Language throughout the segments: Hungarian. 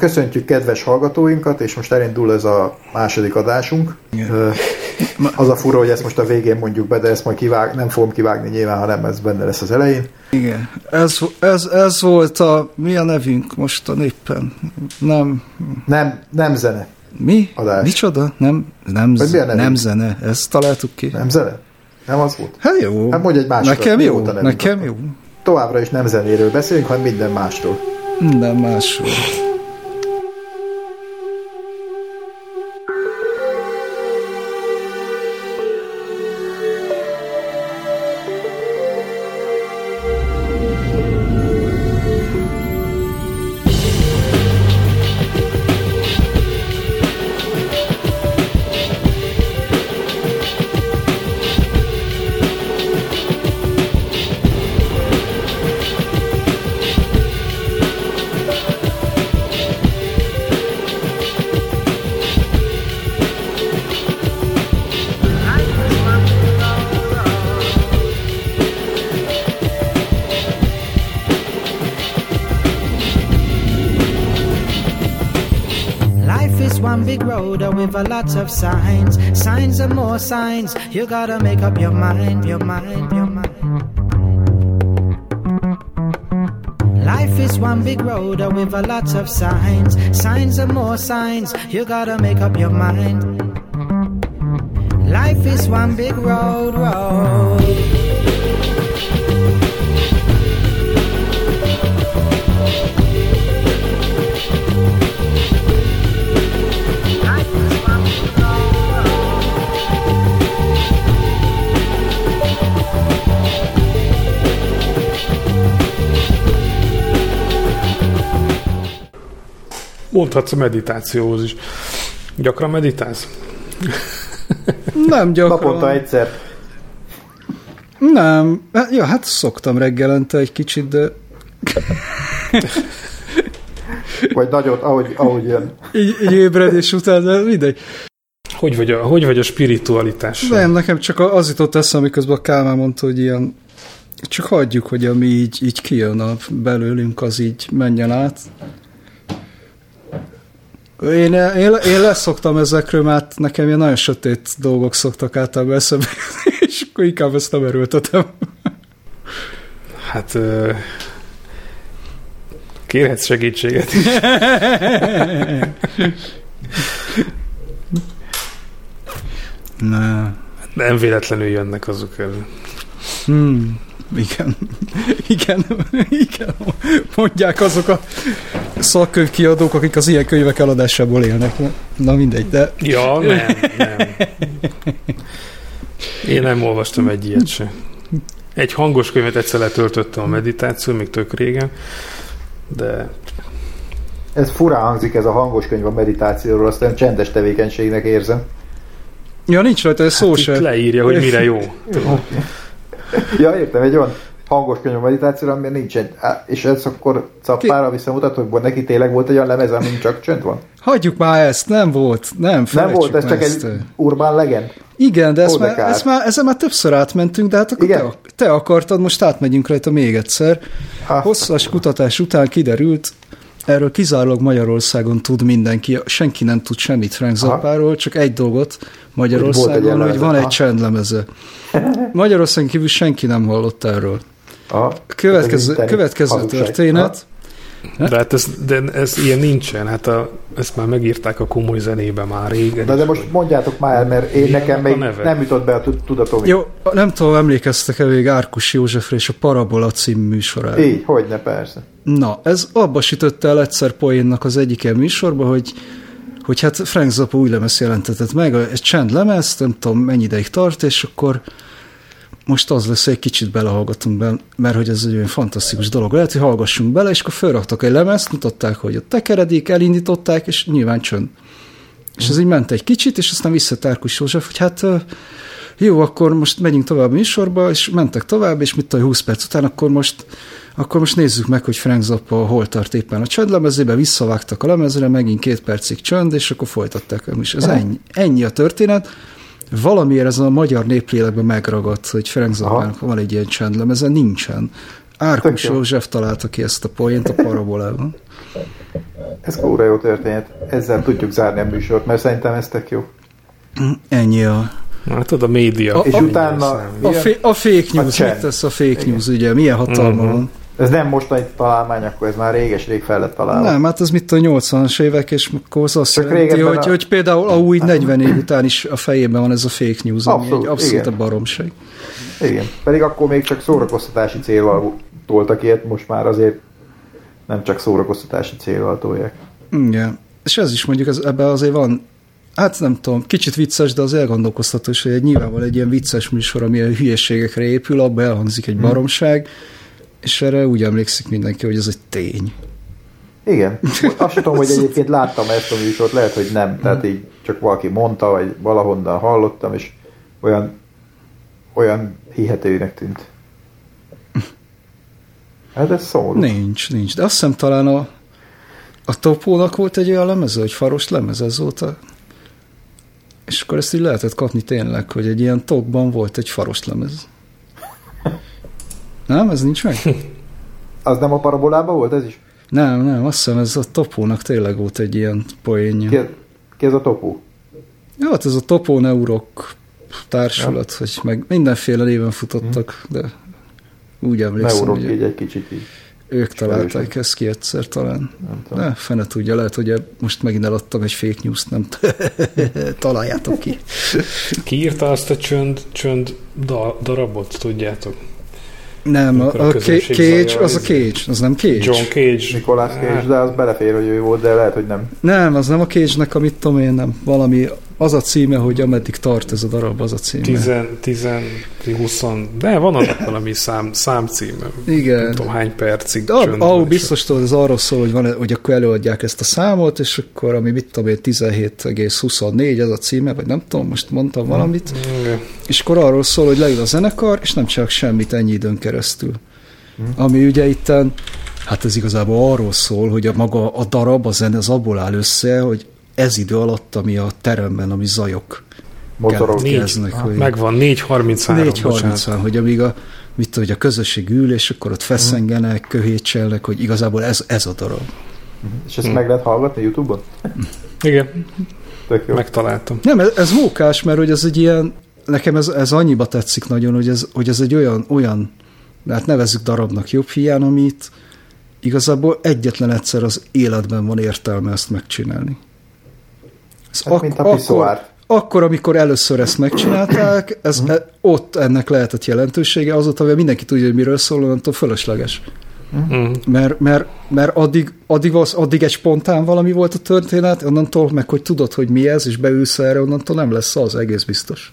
Köszöntjük kedves hallgatóinkat, és most elindul ez a második adásunk. Igen. Az a fura, hogy ezt most a végén mondjuk be, de ezt majd kivág, nem fogom kivágni nyilván, hanem ez benne lesz az elején. Igen, ez, ez, ez volt a, mi a nevünk most a néppen? Nem. Nem, nem zene. Mi? Adás. Micsoda? Nem, nem, z- mi a nem zene. Ezt találtuk ki. Nem zene? Nem az volt? Hát jó. Hát mondj egy másikat. Nekem jó, nekem jó. Továbbra is nem zenéről beszélünk, hanem minden másról. Minden másról. Lots of signs, signs and more signs. You gotta make up your mind, your mind, your mind. Life is one big road with a lots of signs, signs and more signs. You gotta make up your mind. Life is one big road, road. Mondhatsz a meditációhoz is. Gyakran meditálsz? Nem gyakran. Naponta egyszer. Nem. Ja, hát szoktam reggelente egy kicsit, de... Vagy nagyot, ahogy, ahogy jön. Így, így ébredés után, de mindegy. Hogy vagy a, hogy vagy a spiritualitás? Nem, nekem csak az jutott eszem, amiközben a Kálmán mondta, hogy ilyen csak hagyjuk, hogy ami így, így kijön a belőlünk, az így menjen át. Én, én, én leszoktam ezekről, mert nekem ilyen nagyon sötét dolgok szoktak általában eszembe, és akkor inkább ezt nem erőltetem. Hát kérhetsz segítséget is. ne. Nem véletlenül jönnek azok elő. Hmm. Igen, igen, igen, mondják azok a szakkönyvkiadók, akik az ilyen könyvek eladásából élnek. Na mindegy, de... Ja, nem, nem. Én nem olvastam egy ilyet sem. Egy hangos könyvet egyszer letöltöttem a meditáció, még tök régen, de... Ez furán hangzik ez a hangos könyv a meditációról, aztán csendes tevékenységnek érzem. Ja, nincs rajta, ez szó hát se. leírja, hogy mire jó. ja, értem, egy olyan hangos könyv a meditációra, ami nincsen. És ez akkor cappára visszamutat, hogy neki tényleg volt egy olyan lemez, amin csak csönd van? Hagyjuk már ezt, nem volt, nem Nem volt, ez csak ezt. egy urbán legend. Igen, de ezt, már, ezt már, ezzel már többször átmentünk, de hát akkor te, te akartad, most átmegyünk rajta még egyszer. Ha. Hosszas kutatás után kiderült, erről kizárólag Magyarországon tud mindenki, senki nem tud semmit Frank Zappáról, csak egy dolgot Magyarországon, hogy van egy csendlemeze. Magyarországon kívül senki nem hallott erről. A következő, következő történet. De hát ez, de ez ilyen nincsen, hát a, ezt már megírták a komoly zenébe már régen. De, de most mondjátok már mert én nekem még nem jutott be a tudatom. Jó, nem tudom, emlékeztek el még Árkus Józsefre és a Parabola című műsorára. Így, hogyne, persze. Na, ez abba sütötte el egyszer poénnak az egyik ilyen műsorba, hogy hogy hát Frank Zappa új lemez jelentetett meg, egy csend lemez, nem tudom mennyi ideig tart, és akkor most az lesz, hogy egy kicsit belehallgatunk be, mert hogy ez egy olyan fantasztikus dolog lehet, hogy hallgassunk bele, és akkor felraktak egy lemezt, mutatták, hogy ott tekeredik, elindították, és nyilván csönd. És ez így ment egy kicsit, és aztán visszatárkus József, hogy hát jó, akkor most megyünk tovább a műsorba, és mentek tovább, és mit tudom, 20 perc után, akkor most, akkor most nézzük meg, hogy Frank Zappa hol tart éppen a csöndlemezébe, visszavágtak a lemezre, megint két percig csönd, és akkor folytatták. És ez ennyi, ennyi a történet valamiért ez a magyar néplélekben megragadt, hogy Ferenc Zappának van egy ilyen csendlemeze, nincsen. Árkus József találta ki ezt a poént a parabolában. Ez kóra jó történet. Ezzel tudjuk zárni a műsort, mert szerintem ez tök jó. Ennyi a... Hát a média. A- És a- utána... A, fé, a fake A news, csend. mit tesz a fake news, ugye? Milyen hatalma Mhm. van? Ez nem mostani találmány, akkor ez már réges-rég fel lett találva. Nem, hát ez mit a 80-as évek, és akkor az azt Csak jelenti, hogy, a- hogy például a új 40 év után is a fejében van ez a fake news, ami Abszolút, egy abszolút igen. baromság. Igen. Pedig akkor még csak szórakoztatási célval toltak ilyet, most már azért nem csak szórakoztatási célval tolják. Igen. És ez is mondjuk, ez, ebben azért van, hát nem tudom, kicsit vicces, de az elgondolkoztató, is, hogy egy nyilvánvalóan egy ilyen vicces műsor, ami a hülyeségekre épül, abban elhangzik egy baromság, és erre úgy emlékszik mindenki, hogy ez egy tény. Igen. Azt tudom, hogy egyébként láttam ezt a műsort, lehet, hogy nem. Tehát így csak valaki mondta, vagy valahonnan hallottam, és olyan, olyan hihetőnek tűnt. Hát ez szomorú. Nincs, nincs. De azt hiszem talán a, a topónak volt egy olyan lemeze, hogy faros lemez, ez volt a... És akkor ezt így lehetett kapni tényleg, hogy egy ilyen tokban volt egy faros lemez. Nem, ez nincs meg? Az nem a parabolában volt ez is? Nem, nem, azt hiszem ez a topónak tényleg volt egy ilyen Ki, poénja. ki ez a topó? Ja, hát ez a Topó Neurok társulat, ja. hogy meg mindenféle néven futottak, de úgy emlékszem, Neurok hogy így egy kicsit így. ők találták ezt ki egyszer talán. Nem tudom. Ne, fene tudja, lehet, hogy most megint eladtam egy fake news nem találjátok ki. Ki írta azt a csönd, csönd da, darabot, tudjátok? Nem, a, a a Cage, az a az- Cage, az nem Cage. John Cage. Nicolas Cage, de az belefér, hogy ő volt, de lehet, hogy nem. Nem, az nem a Cage-nek, amit tudom én, nem. Valami, az a címe, hogy ameddig tart ez a darab, az a címe. 10, 10, 20, de van annak valami szám, számcíme. Igen. Nem tudom hány percig. De ah, ahol biztos tudod, ez arról szól, hogy, van, hogy akkor előadják ezt a számot, és akkor ami mit tudom én, 17,24 ez a címe, vagy nem tudom, most mondtam valamit, Igen. és akkor arról szól, hogy leül a zenekar, és nem csak semmit ennyi időn keresztül. Ami ugye itten, hát ez igazából arról szól, hogy a maga a darab, a zene az abból áll össze, hogy ez idő alatt, ami a teremben, ami zajok Mozorog. Négy, hogy megvan, 4.33. 4.30 hogy amíg a, mit tudom, hogy a közösség ül, és akkor ott feszengenek, köhétselnek, hogy igazából ez, ez a darab. És ezt meg lehet hallgatni YouTube-on? Igen, Tök jó. megtaláltam. Nem, ez, ez mókás, mert hogy ez egy ilyen, nekem ez, ez annyiba tetszik nagyon, hogy ez, hogy ez egy olyan, olyan, hát nevezzük darabnak jobb hiány, amit igazából egyetlen egyszer az életben van értelme ezt megcsinálni. Hát, mint a piszoár. akkor, amikor először ezt megcsinálták, ez, e, ott ennek lehetett jelentősége, azóta, hogy mindenki tudja, hogy miről szól, onnantól fölösleges. Mm. Mert, mert, mert addig, addig, az, addig egy spontán valami volt a történet, onnantól meg, hogy tudod, hogy mi ez, és beülsz erre, onnantól nem lesz az, egész biztos.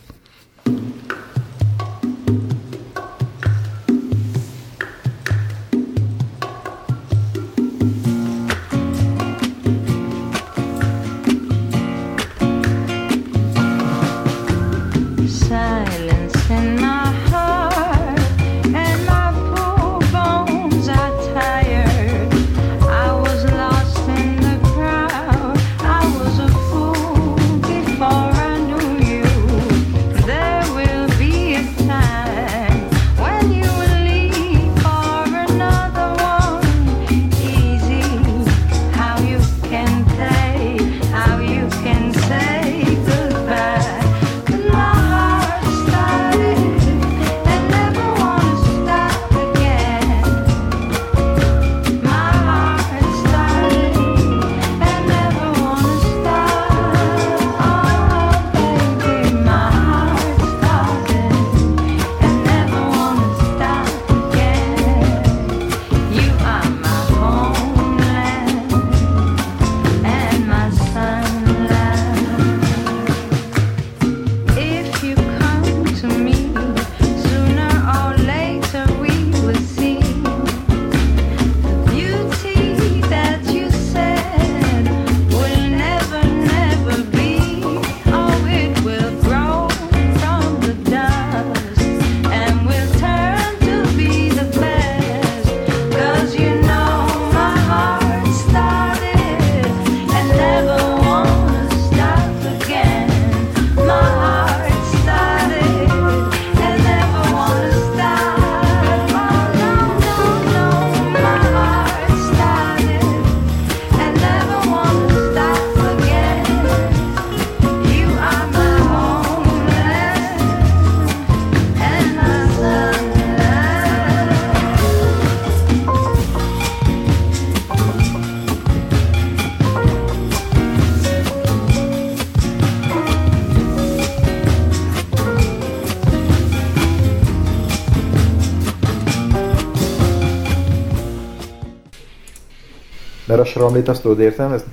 A sramlit, azt tudod értelmezni?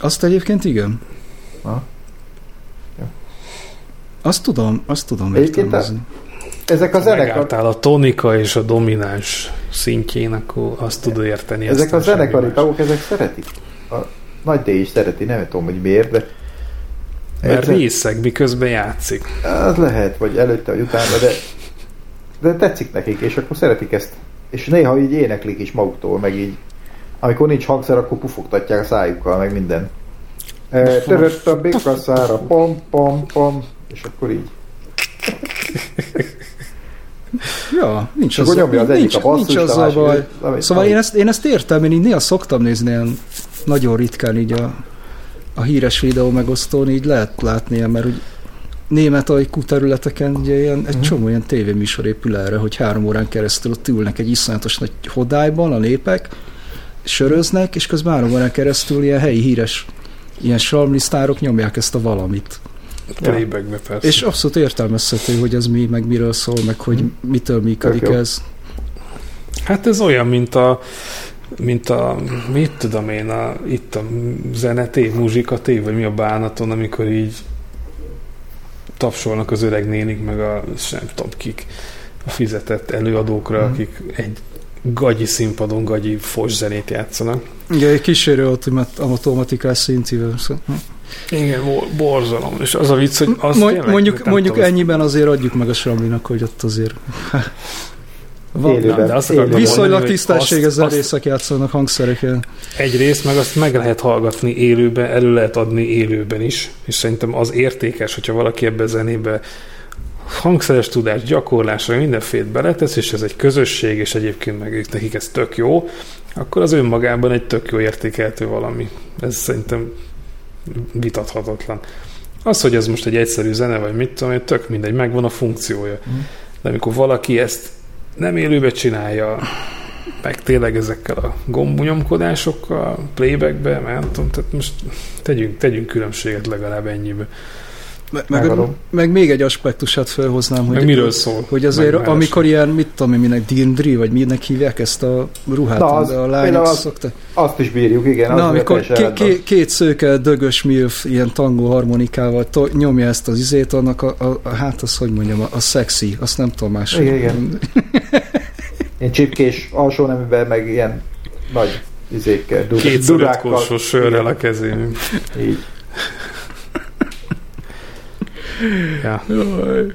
Azt egyébként igen. Ha? Ja. Azt tudom, azt tudom Egyébként értelmezni. Ezek a zenekar, Megálltál a tonika és a domináns szintjén, akkor azt tudod érteni. ezek a aztán semmi zenekari más. tagok, ezek szeretik. A nagy D is szereti, nem tudom, hogy miért, de Mert Egyszer- részeg, miközben játszik. Az lehet, vagy előtte, vagy utána, de, de tetszik nekik, és akkor szeretik ezt. És néha így éneklik is maguktól, meg így. Amikor nincs hangszer, akkor pufogtatják a szájukkal, meg minden. E, Törött a bikaszára, pom, pom, pom, és akkor így. Ja, nincs akkor nyomja az nincs, a nincs a azzal másik- baj. Szóval én ezt, én ezt értem, én így néha szoktam nézni ilyen nagyon ritkán így a, a híres videó megosztón, így lehet látni mert úgy német ajkú területeken ugye ilyen, egy csomó ilyen tévéműsor épül erre, hogy három órán keresztül ott ülnek egy iszonyatos nagy hodályban a népek, söröznek, és közben három órán keresztül ilyen helyi híres ilyen salmlisztárok nyomják ezt a valamit. Playbackbe persze. És abszolút értelmezhető, hogy ez mi, meg miről szól, meg hogy mitől működik Tök ez. Hát ez olyan, mint a mint a, mit tudom én, a, itt a zeneté, muzsikaté, vagy mi a bánaton, amikor így tapsolnak az öreg nénik, meg a sem tudom kik, a fizetett előadókra, Mhm. akik egy gagyi színpadon gagyi zenét játszanak. Igen, egy kísérő automat- automatikás szintivel. Szóval. Igen, bo- borzalom. És az a vicc, hogy az Mond, tényleg, mondjuk nem mondjuk tudom, ennyiben azért adjuk meg a Sramlinak, hogy ott azért van, Élőben. de azt Élőben. viszonylag tisztességes zenészek játszanak hangszereken. Egyrészt, meg azt meg lehet hallgatni élőben, elő lehet adni élőben is, és szerintem az értékes, hogyha valaki ebbe a zenébe hangszeres tudás, gyakorlásra mindenféle beletesz, és ez egy közösség, és egyébként meg nekik ez tök jó, akkor az önmagában egy tök jó értékeltő valami. Ez szerintem vitathatatlan. Az, hogy ez most egy egyszerű zene, vagy mit tudom, én, tök mindegy, megvan a funkciója. Mhm. De amikor valaki ezt nem élőbe csinálja, meg tényleg ezekkel a gombnyomkodásokkal, playbackbe, nem tudom, tehát most tegyünk, tegyünk különbséget legalább ennyibe. Meg, meg, még egy aspektusát felhoznám, Hogy hogy, miről szól? hogy azért Meg amikor ilyen, mit tudom én, minek dindri, vagy minek hívják ezt a ruhát, Na, az- a lányok az- szoktak. Azt is bírjuk, igen. az Na, amikor rendben. ké, két szőke, dögös milf, ilyen tangó harmonikával to, nyomja ezt az izét, annak a, a, a hát az, hogy mondjam, a, a szexi, azt nem tudom más. Igen, igen. Ilyen csipkés alsó neműben, meg ilyen nagy izékkel, durákkal. korsós sörrel a kezén. Így. Ja. Jaj.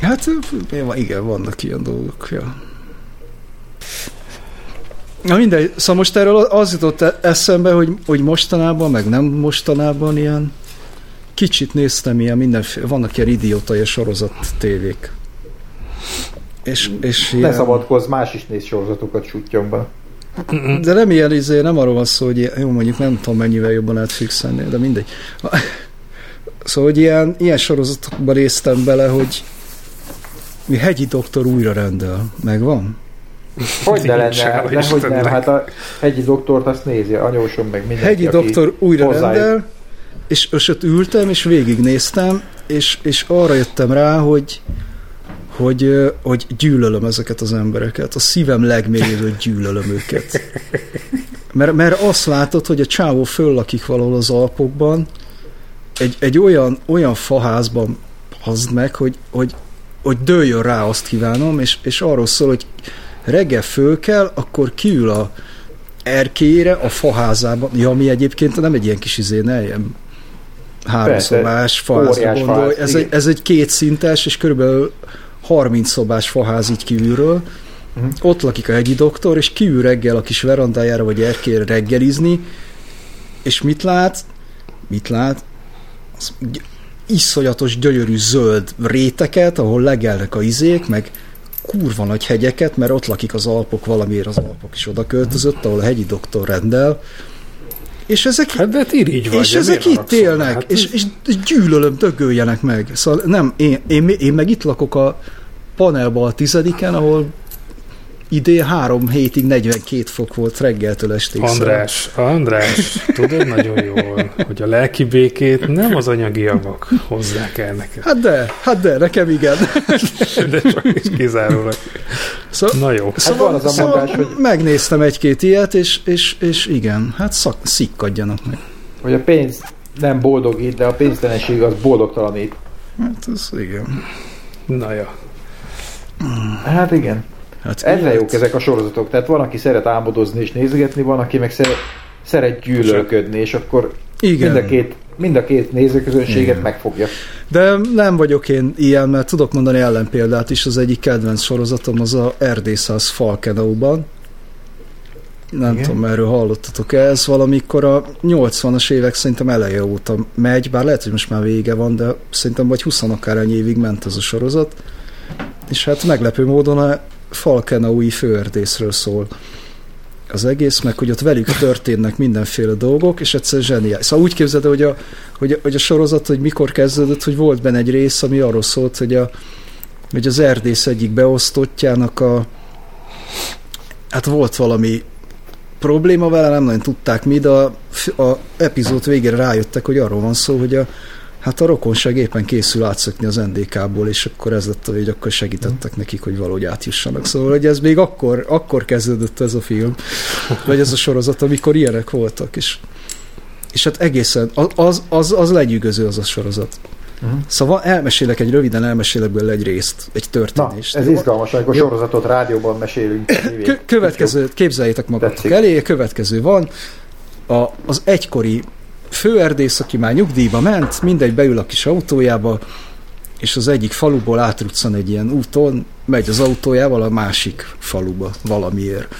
Hát igen, vannak ilyen dolgok, ja. Na mindegy, szóval most erről az jutott e- eszembe, hogy, hogy mostanában, meg nem mostanában ilyen kicsit néztem ilyen mindenféle, vannak ilyen idióta ilyen sorozat tévék. És, és Ne ilyen, szabadkozz, más is néz sorozatokat sutyomban. de nem ilyen izé, nem arról van szó, hogy jó mondjuk nem tudom mennyivel jobban fixelni, de mindegy. Szóval, hogy ilyen, ilyen sorozatokban néztem bele, hogy mi hegyi doktor újra rendel. Megvan? Hogy ne Nincs, lenne, de hogy nem, hát a hegyi doktort azt nézi, anyósom meg mindenki, Hegyi aki doktor újra hozzájuk- rendel, és, és ott ültem, és végignéztem, és, és arra jöttem rá, hogy hogy, hogy gyűlölöm ezeket az embereket. A szívem legmélyéből gyűlölöm őket. Mert, mert azt látod, hogy a csávó föllakik valahol az Alpokban, egy, egy olyan, olyan faházban hazd meg, hogy, hogy, hogy dőljön rá, azt kívánom, és, és arról szól, hogy reggel föl kell, akkor kiül a erkélyre, a faházában, ja, ami egyébként nem egy ilyen kis izé, ne ilyen háromszobás faházra óriás gondolj. Ez igen. egy, ez egy kétszintes, és körülbelül 30 szobás faház így kívülről. Mhm. Ott lakik a hegyi doktor, és kiül reggel a kis verandájára vagy erkélyre reggelizni, és mit lát? Mit lát? Az iszonyatos, gyönyörű zöld réteket, ahol legelnek a izék, meg kurva nagy hegyeket, mert ott lakik az Alpok, valamiért az Alpok is oda költözött, ahol a hegyi doktor rendel. És ezek, Hát de hát irigy vagy. és ezek itt élnek, Hát és, és gyűlölöm, dögöljenek meg. Szóval nem, én, én, én meg itt lakok a panelban a tizediken, ahol idén három hétig 42 fok volt reggeltől estig. András, András, tudod nagyon jól, hogy a lelki békét nem az anyagi javak hozzák el neked, Hát de, hát de, nekem igen. de csak is kizárólag. Szóval, Na jó, Hát van az a mondás, hogy- megnéztem egy-két ilyet, és, és, és igen, hát szak, szikkadjanak meg. Hogy a pénz nem boldogít, de a pénztelenség az boldogtalanít. Hát ez igen. na jó. Hát igen. Hát ilyet- jók ezek a sorozatok. Tehát van, aki szeret álmodozni és nézegetni, van, aki meg szeret, szeret gyűlölködni, és akkor Igen. mind a két, mind a két nézőközönséget Igen. megfogja. De nem vagyok én ilyen, mert tudok mondani ellenpéldát is, az egyik kedvenc sorozatom az a Erdészász Falkenauban. Nem Igen. tudom, erről hallottatok-e, ez valamikor a 80-as évek szerintem eleje óta megy, bár lehet, hogy most már vége van, de szerintem vagy 20 akárhány évig ment ez a sorozat. És hát meglepő módon a Falkenaui főerdészről szól az egész, meg hogy ott velük történnek mindenféle dolgok, és egyszer zseniális. Szóval úgy képzeld, el, hogy a, hogy, a, hogy a sorozat, hogy mikor kezdődött, hogy volt benne egy rész, ami arról szólt, hogy, a, hogy az erdész egyik beosztottjának a hát volt valami probléma vele, nem nagyon tudták mi, de a, a epizód végére rájöttek, hogy arról van szó, hogy a, hát a rokonság éppen készül átszökni az NDK-ból, és akkor ez lett, hogy akkor segítettek nekik, hogy valahogy átjussanak. Szóval, hogy ez még akkor, akkor kezdődött ez a film, vagy ez a sorozat, amikor ilyenek voltak, és, és hát egészen, az, az, az legyűgöző az a sorozat. Uh-huh. Szóval elmesélek egy röviden, elmesélek belőle egy részt, egy Na, történést. ez izgalmas, amikor Jó. sorozatot rádióban mesélünk. Kö- következő, képzeljétek magatok Tetszik. elé, következő van, a, az egykori főerdész, aki már nyugdíjba ment, mindegy beül a kis autójába, és az egyik faluból átruccan egy ilyen úton, megy az autójával a másik faluba valamiért.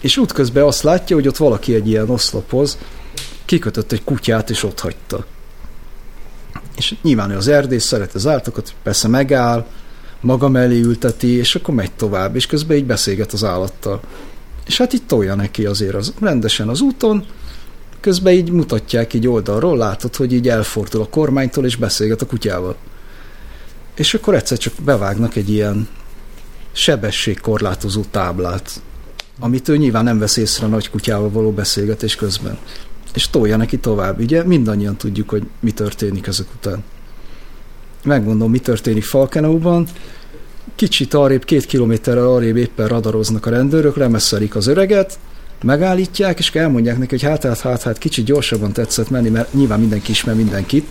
És útközben azt látja, hogy ott valaki egy ilyen oszlophoz kikötött egy kutyát, és ott hagyta. És nyilván az erdész, szeret az állatokat, persze megáll, maga mellé ülteti, és akkor megy tovább, és közben így beszélget az állattal. És hát itt tolja neki azért az, rendesen az úton, közben így mutatják így oldalról, látod, hogy így elfordul a kormánytól, és beszélget a kutyával. És akkor egyszer csak bevágnak egy ilyen sebességkorlátozó táblát, amit ő nyilván nem vesz észre a nagy kutyával való beszélgetés közben. És tolja neki tovább. Ugye mindannyian tudjuk, hogy mi történik ezek után. Megmondom, mi történik Falkenauban. Kicsit arrébb, két kilométerre arrébb éppen radaroznak a rendőrök, lemesszelik az öreget, megállítják, és elmondják neki, hogy hát, hát, hát, hát kicsit gyorsabban tetszett menni, mert nyilván mindenki ismer mindenkit.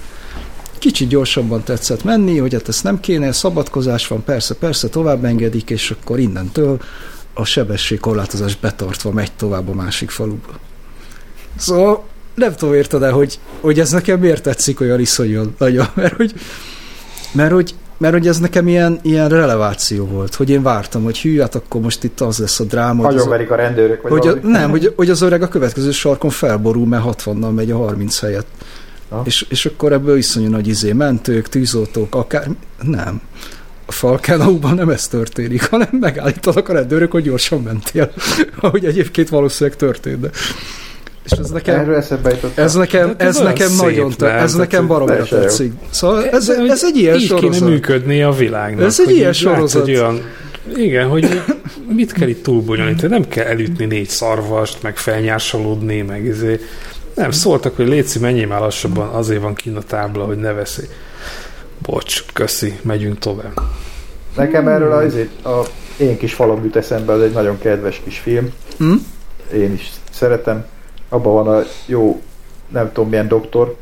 Kicsit gyorsabban tetszett menni, hogy hát ezt nem kéne, szabadkozás van, persze, persze, tovább engedik, és akkor innentől a sebességkorlátozás betartva megy tovább a másik faluba. Szóval nem tudom érted el, hogy, hogy ez nekem miért tetszik olyan iszonyan nagyon, mert hogy, mert hogy, mert hogy ez nekem ilyen, ilyen releváció volt, hogy én vártam, hogy hű, hát akkor most itt az lesz a dráma, hogy, az, Nagyon verik a rendőrök, vagy hogy a, valami. nem, hogy, hogy az öreg a következő sarkon felborul, mert 60-nal megy a 30 helyett. Ha. És, és akkor ebből iszonyú nagy izé, mentők, tűzoltók, akár... Nem. A Falkenauban nem ez történik, hanem megállítanak a rendőrök, hogy gyorsan mentél. Ahogy egyébként valószínűleg történt. De. És ez nekem, Erről eszembe jutott. ez nekem, ez ez nekem szép, nagyon, te, nem? ez nekem jó. tetszik. Szóval ez, hogy ez egy ilyen így sorozat. kéne működni a világnak. Ez egy ilyen sorozat. Hogy olyan, igen, hogy mit kell itt túlbonyolítani. Nem kell elütni négy szarvast, meg felnyársalódni, meg izé. Nem, szóltak, hogy Léci, menjél már lassabban, azért van kint a tábla, hogy ne veszi. Bocs, köszi, megyünk tovább. Nekem erről azért a én kis falam jut eszembe, az egy nagyon kedves kis film. Hm? Én is szeretem. Abban van a jó, nem tudom milyen doktor,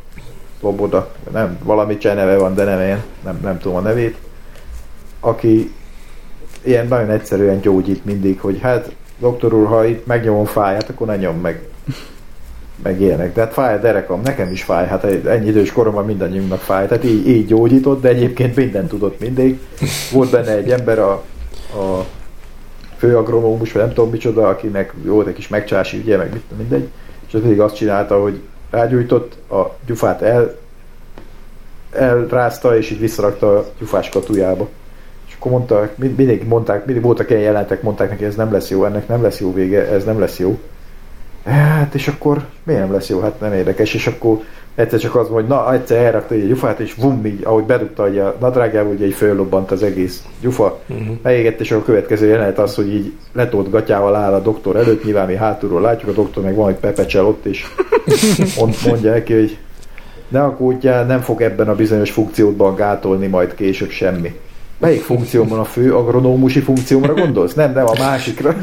Loboda, nem, valami cseh neve van, de nem én, nem, nem tudom a nevét, aki ilyen nagyon egyszerűen gyógyít mindig, hogy hát doktor úr, ha itt megnyomom fáját, akkor ne nyom meg. Meg ilyenek. De hát fáj a derekam, nekem is fáj, hát ennyi idős koromban mindannyiunknak fáj. Tehát így, így gyógyított, de egyébként mindent tudott mindig. Volt benne egy ember, a, a főagronómus, vagy nem tudom micsoda, akinek volt egy kis megcsási ügye, meg mindegy, és pedig azt csinálta, hogy rágyújtott, a gyufát el, elrázta, és így visszarakta a gyufás katujába. És akkor mondta, mind- mindig mondták, mindig voltak ilyen jelentek, mondták neki, ez nem lesz jó, ennek nem lesz jó vége, ez nem lesz jó. Hát, és akkor miért nem lesz jó? Hát nem érdekes, és akkor egyszer csak az hogy na, egyszer elrakta egy gyufát, és vum, így, ahogy bedugta hogy a nadrágába, ugye így föllobbant az egész gyufa, uh-huh. megégett, és a következő jelenet az, hogy így letolt gatyával áll a doktor előtt, nyilván mi hátulról látjuk, a doktor meg van, hogy pepecsel ott, és mond, mondja neki, hogy ne aggódjál, nem fog ebben a bizonyos funkciódban gátolni majd később semmi. Melyik funkciómon a fő agronómusi funkciómra gondolsz? Nem, nem, a másikra.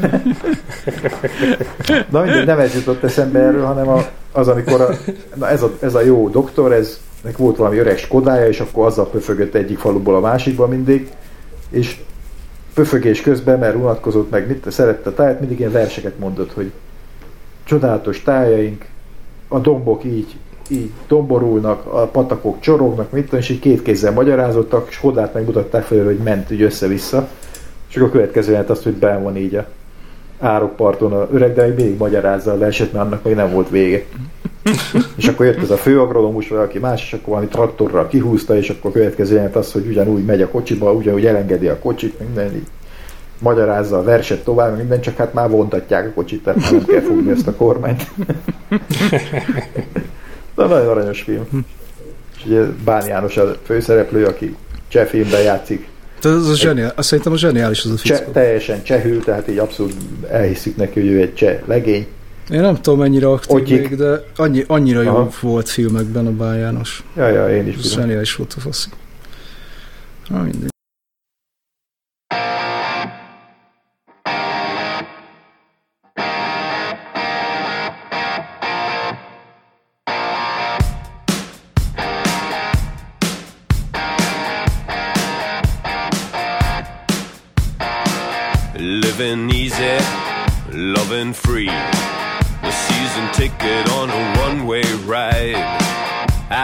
Na mindegy, nem ez jutott eszembe erről, hanem a, az, amikor a, na ez, a, ez a jó doktor, ez nek volt valami öreg Skodája, és akkor azzal pöfögött egyik faluból a másikba mindig, és pöfögés közben, mert unatkozott meg, mit szerette a táját, mindig ilyen verseket mondott, hogy csodálatos tájaink, a dombok így, így domborulnak, a patakok csorognak, mit tudom, és így két kézzel magyarázottak, és Skodát megmutatták fel, hogy ment úgy össze-vissza, és akkor a következő jelent azt, hogy ben van így a árokparton a öreg, de még mindig magyarázza a verset, mert annak még nem volt vége. és akkor jött ez a főagronomus, vagy aki más, és akkor valami traktorral kihúzta, és akkor a következő jelent az, hogy ugyanúgy megy a kocsiba, ugyanúgy elengedi a kocsit, minden így magyarázza a verset tovább, minden, csak hát már vontatják a kocsit, tehát nem kell fogni ezt a kormányt. Na, nagyon aranyos film. És ugye Bán János a főszereplő, aki cseh filmben játszik, Tehát ez a zseniál, azt szerintem a zseniális az a cseh, fickó. teljesen csehül, tehát így abszolút elhiszik neki, hogy ő egy cseh legény. Én nem tudom mennyire aktív Otyik. még, de annyi, annyira jó Aha. volt filmekben a Bán János. Ja, ja, én is zseniális volt a faszi. Na mindegy.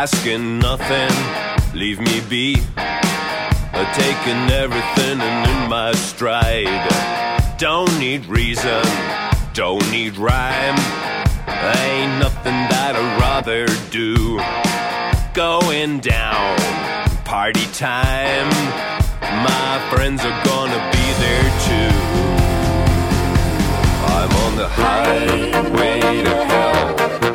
Asking nothing, leave me be. Uh, taking everything and in my stride. Don't need reason, don't need rhyme. Ain't nothing that I'd rather do. Going down, party time. My friends are gonna be there too. I'm on the highway to hell.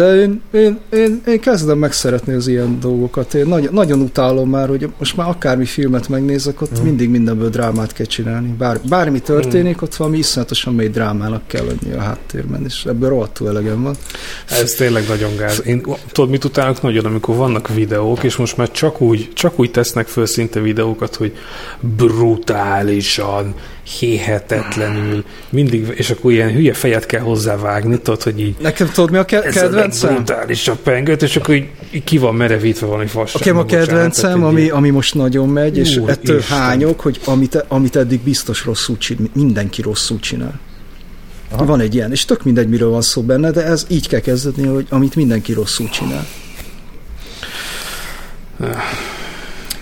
Ah, de én, én, én, kezdem megszeretni az ilyen dolgokat. Én nagy, nagyon utálom már, hogy most már akármi filmet megnézek, ott mindig mindenből drámát kell csinálni. Bár, bármi történik, ott valami iszonyatosan mély drámának kell lenni a háttérben, és ebből rohadtul elegem van. Ez tényleg nagyon gáz. Én tudod, mit utálok nagyon, amikor vannak videók, és most már csak úgy, csak úgy tesznek föl szinte videókat, hogy brutálisan, hihetetlenül, mindig, és akkor ilyen hülye fejet kell hozzávágni, tudod, hogy így Nekem tudod, mi a ke- ez a pengőt, és akkor így, így ki van merevítve valami fasság. Nekem a kedvencem, ami, ami most nagyon megy, és Úr ettől Isten. hányok, hogy amit, amit eddig biztos rosszul csinál, mindenki rosszul csinál. Aha. Van egy ilyen, és tök mindegy, miről van szó benne, de ez így kell kezdeni, hogy amit mindenki rosszul csinál.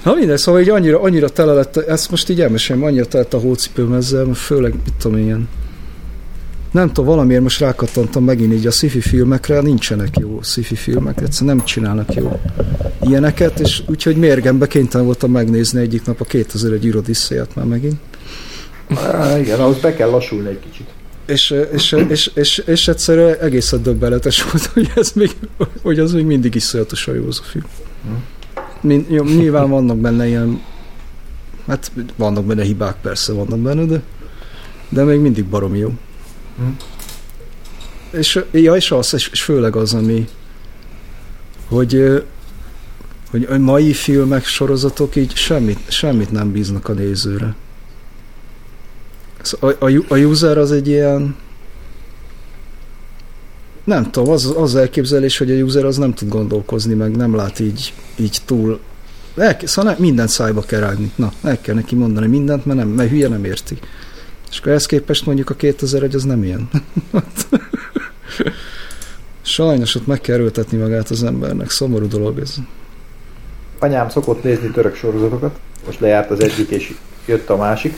Na mindegy, szóval így annyira, annyira tele lett, ezt most így elmesélem, annyira tele lett a hócipőm ezzel, főleg, mit tudom ilyen, nem tudom, valamiért most rákattantam megint így a sci-fi filmekre, nincsenek jó sci-fi filmek, egyszerűen nem csinálnak jó ilyeneket, és úgyhogy mérgembe kénytelen voltam megnézni egyik nap a 2001 űrodisszéját már megint. Á, igen, ahhoz be kell lassulni egy kicsit. És, és, és, és, és egyszerűen egészen döbbenetes volt, hogy, ez még, hogy az még mindig iszonyatosan jó az a film. Mind, jó, nyilván vannak benne ilyen, hát vannak benne hibák, persze vannak benne, de, de még mindig baromi jó. Hm. És, ja, és az, és, főleg az, ami, hogy, hogy a mai filmek, sorozatok így semmit, semmit nem bíznak a nézőre. Ez A, a, a user az egy ilyen nem tudom, az, az elképzelés, hogy a user az nem tud gondolkozni, meg nem lát így, így túl el, szóval ne, mindent szájba kell rágni. Na, el kell neki mondani mindent, mert, nem, mert hülye nem érti. És akkor ehhez képest mondjuk a 2001 az nem ilyen. Sajnos ott meg kell erőltetni magát az embernek. Szomorú dolog ez. Anyám szokott nézni török sorozatokat, most lejárt az egyik, és jött a másik.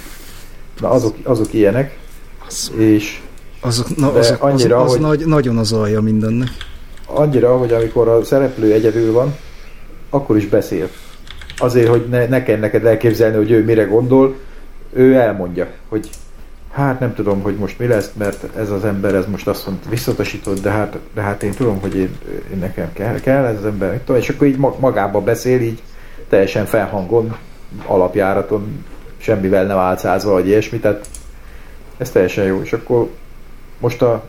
Na azok, azok ilyenek, Az, és azok, na, azok, az, annyira, az hogy- nagy, nagyon az alja mindennek. annyira, hogy amikor a szereplő egyedül van, akkor is beszél. Azért, hogy ne, ne kell neked elképzelni, hogy ő mire gondol, ő elmondja, hogy hát nem tudom, hogy most mi lesz, mert ez az ember ez most azt mondta, visszatasított, de hát, de hát én tudom, hogy én, én nekem kell, kell ez az ember, és akkor így ma- magába beszél, így teljesen felhangon, alapjáraton, semmivel nem álcázva, vagy ilyesmi, tehát ez teljesen jó, és akkor most a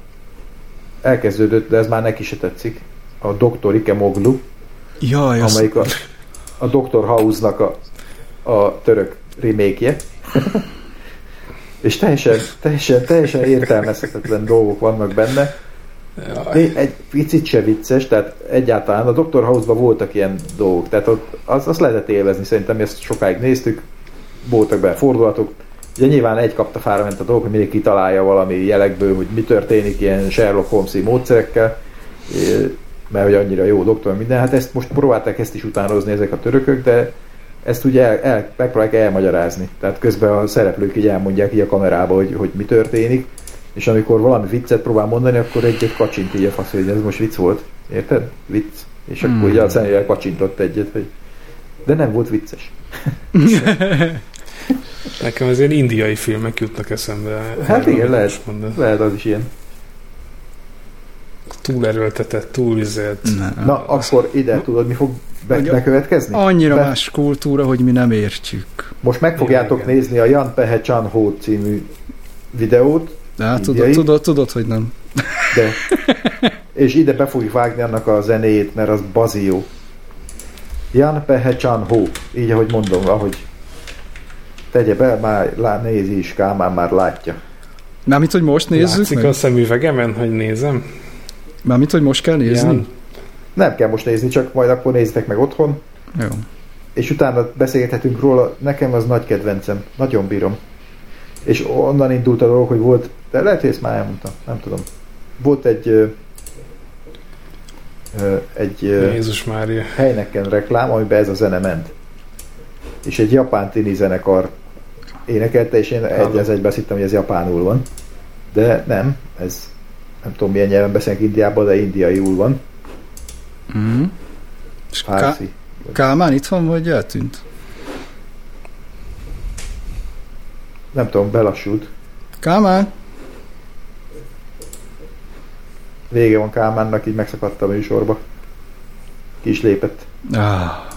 elkezdődött, de ez már neki se tetszik, a Dr. Ikemoglu, Jaj, amelyik a, a Dr. House-nak a, a török remake és teljesen, teljesen, teljesen értelmezhetetlen dolgok vannak benne. Egy, egy picit se vicces, tehát egyáltalán a Dr. House-ban voltak ilyen dolgok, tehát ott az, azt lehetett élvezni, szerintem ezt sokáig néztük, voltak benne fordulatok, ugye nyilván egy kapta fára ment a dolog, hogy mindenki találja valami jelekből, hogy mi történik ilyen Sherlock Holmes-i módszerekkel, mert hogy annyira jó doktor minden, hát ezt most próbálták ezt is utánozni ezek a törökök, de ezt ugye el, el, megpróbálják elmagyarázni. Tehát közben a szereplők így elmondják így a kamerába, hogy, hogy mi történik, és amikor valami viccet próbál mondani, akkor egy-egy kacsint így a fasz, hogy ez most vicc volt. Érted? Vicc. És akkor Hmm. így a személyel kacsintott egyet, hogy de nem volt vicces. Nekem az ilyen indiai filmek jutnak eszembe. Hát igen, lehet. Lehet az is ilyen. Túl erőltetett, túl vizelt. ne, Na, akkor ide tudod, mi fog be- bekövetkezni? annyira Be- más kultúra, hogy mi nem értjük. Most meg fogjátok Igen. nézni a Jan Pehe Chan Ho című videót, De hát tudod, tudod, tudod, hogy nem. de és ide be fogjuk vágni annak a zenéjét, mert az bazió. Jan Pehe Chan Ho, így ahogy mondom, ahogy tegye be, már lá, nézi is, Kálmán már látja. Mármint, hogy most nézzük Látszik meg? a szemüvegemen, hogy nézem? Mármint, hogy most kell nézni? Ilyen- Nem kell most nézni, csak majd akkor nézzetek meg otthon, Jó. és utána beszélgethetünk róla. Nekem az nagy kedvencem, nagyon bírom. És onnan indult a dolog, hogy volt, de lehet, hogy ezt már elmondtam, nem tudom. Volt egy egy Jézus Mária. helyneken reklám, amiben ez a zene ment. És egy japán tini zenekar énekelte, és én egy az egyben azt hittem, hogy ez japánul van. De nem, ez nem tudom milyen nyelven beszélnek Indiában, de indiaiul van. Mm. És Ká-. Kálmán itt van, vagy eltűnt? Nem tudom, belassult. Kálmán? Vége van Kálmánnak, így megszakadt a műsorba. Ki is lépett. Ah,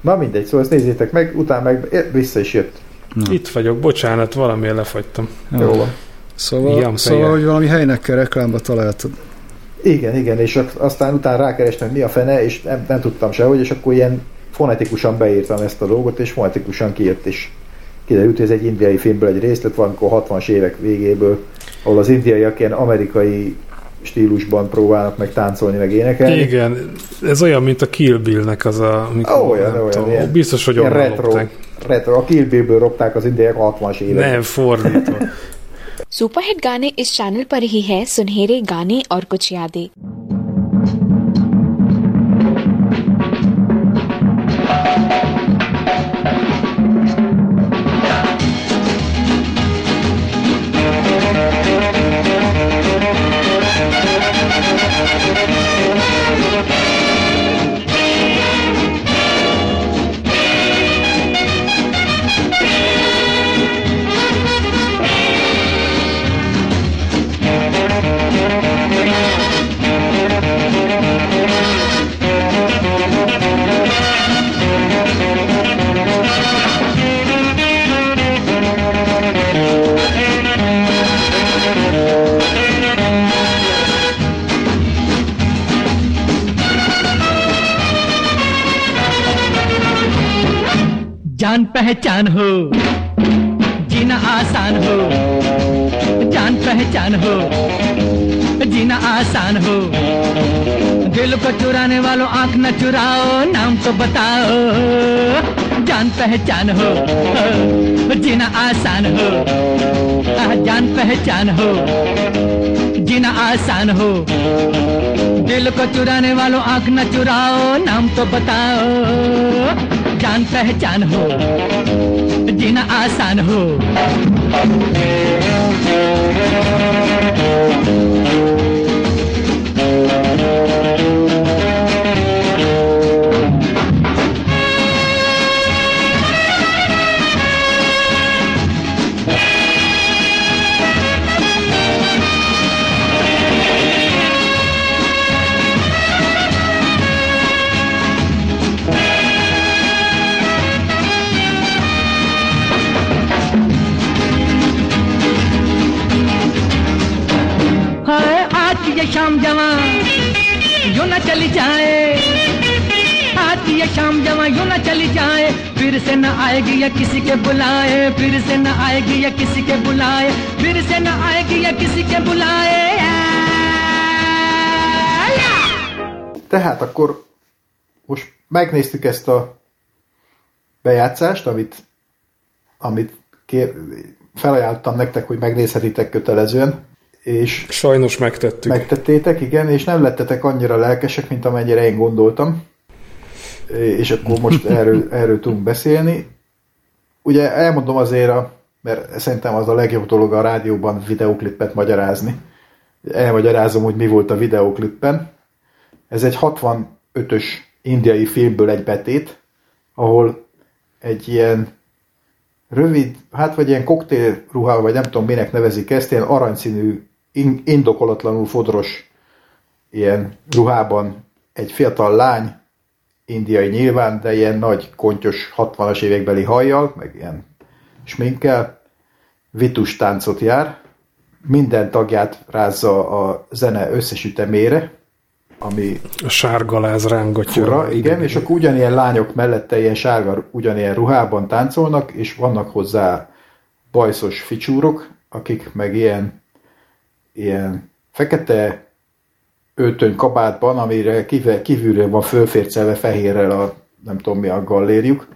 Na mindegy, szóval ezt nézzétek meg, utána meg eh, vissza is jött. na. Itt vagyok, bocsánat, valamiért lefagytam. Jó. Jó van. Szóval, szóval feje. hogy valami helynek kell reklámba találtad. Igen, igen, és aztán utána rákerestem, hogy mi a fene, és nem, nem tudtam sehogy, és akkor ilyen fonetikusan beírtam ezt a dolgot, és fonetikusan kijött, és kiderült, hogy ez egy indiai filmből egy részlet, valamikor 60-as évek végéből, ahol az indiaiak ilyen amerikai stílusban próbálnak meg táncolni, meg énekelni. Igen, ez olyan, mint a Kill Bill-nek az a... Amikor, Ó, olyan, olyan, tudom, ilyen- biztos, hogy onnan retro, lopták. retro. A Kill Bill-ből ropták az indiaiak 60-as évek. Nem, fordítva. Superhit गाने इस चैनल पर ही है सुनहरे गाने और कुछ यादें। पहचान हो। जीना आसान हो। जान पहचान हो। जीना आसान हो। दिल को चुराने वालों आँख न चुराओ, नाम तो बताओ। जान पहचान हो। जीना आसान हो। जान पहचान हो। जीना आसान हो। दिल को चुराने वालों आँख न चुराओ, नाम तो बताओ। जान पहचान हो जीना आसान हो। Megnéztük ezt a bejátszást, amit, amit kér, felajánlottam nektek, hogy megnézhetitek kötelezően, és Sajnos megtettük. megtettétek, igen, és nem lettetek annyira lelkesek, mint amennyire én gondoltam. És akkor most erről, erről tudunk beszélni. Ugye elmondom azért, a, mert szerintem az a legjobb dolog a rádióban videoklipet magyarázni. Elmagyarázom, hogy mi volt a videoklippen. Ez egy 65-ös indiai filmből egy betét, ahol egy ilyen rövid, hát vagy ilyen koktélruha, vagy nem tudom minek nevezik ezt, ilyen aranyszínű, in- indokolatlanul fodros ilyen ruhában egy fiatal lány, indiai nyilván, de ilyen nagy, kontyos 60-as évekbeli hajjal, meg ilyen sminkkel, vitus táncot jár, minden tagját rázza a zene összes ütemére, ami A sárgaláz rángatja. fura, igen, és akkor ugyanilyen lányok mellette ilyen sárga, ugyanilyen ruhában táncolnak, és vannak hozzá bajszos ficsúrok, akik meg ilyen, ilyen fekete öltöny kabátban, amire kívül, kívülről van fölfércelve fehérrel a nem tudom mi a gallérjuk,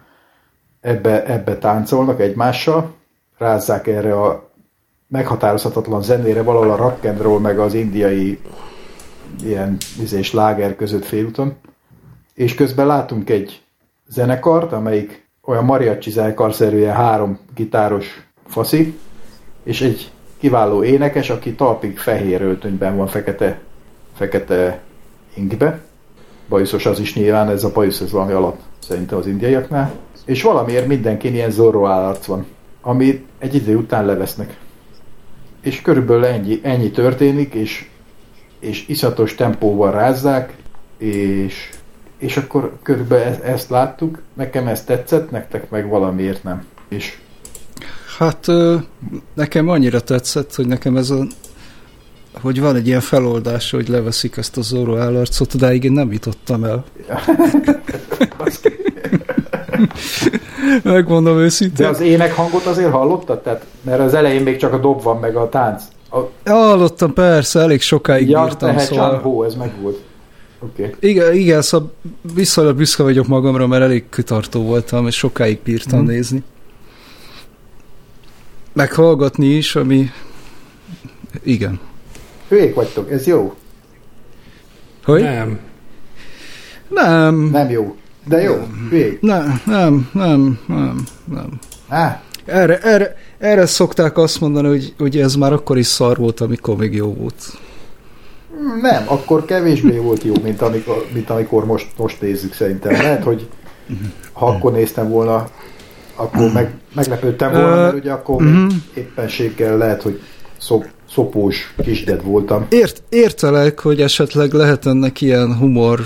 ebbe, ebbe táncolnak egymással, rázzák erre a meghatározhatatlan zenére, valahol a rock and roll, meg az indiai ilyen izés láger között félúton. És közben látunk egy zenekart, amelyik olyan mariachi zenekarszerűen három gitáros faszi, és egy kiváló énekes, aki talpig fehér öltönyben van fekete, fekete inkbe. Bajuszos az is nyilván, ez a bajusz ez valami alap szerintem az indiaiaknál. És valamiért mindenkin ilyen zorro állarc van, ami egy idő után levesznek. És körülbelül ennyi, ennyi történik, és és iszatos tempóval rázzák, és, és akkor körülbelül ezt, ezt láttuk, nekem ez tetszett, nektek meg valamiért nem. És Hát nekem annyira tetszett, hogy nekem ez a hogy van egy ilyen feloldás, hogy leveszik ezt a Zorro állarcot, de én nem jutottam el. Megmondom őszintén. de az ének hangot azért hallottad? Tehát, mert az elején még csak a dob van, meg a tánc. A, Hallottam, persze, elég sokáig ja, bírtam, szóval... hó, ez meg volt. Okay. Igen, igen, szóval viszonylag büszke vagyok magamra, mert elég kitartó voltam, és sokáig bírtam mm. nézni. Meghallgatni is, ami... Igen. Hülyék vagytok, ez jó? Hogy? Nem. Nem. Nem jó. De jó, hülyék. Nem, nem, nem, nem, nem. Á, Erre, erre, erre szokták azt mondani, hogy, hogy ez már akkor is szar volt, amikor még jó volt. nem, akkor kevésbé volt jó, mint amikor, mint amikor most, most nézzük szerintem. Lehet, hogy ha akkor néztem volna, akkor meg, meglepődtem volna, mert ugye akkor még éppenséggel lehet, hogy szop, szopós kisded voltam. Ért, értelek, hogy esetleg lehet ennek ilyen humor,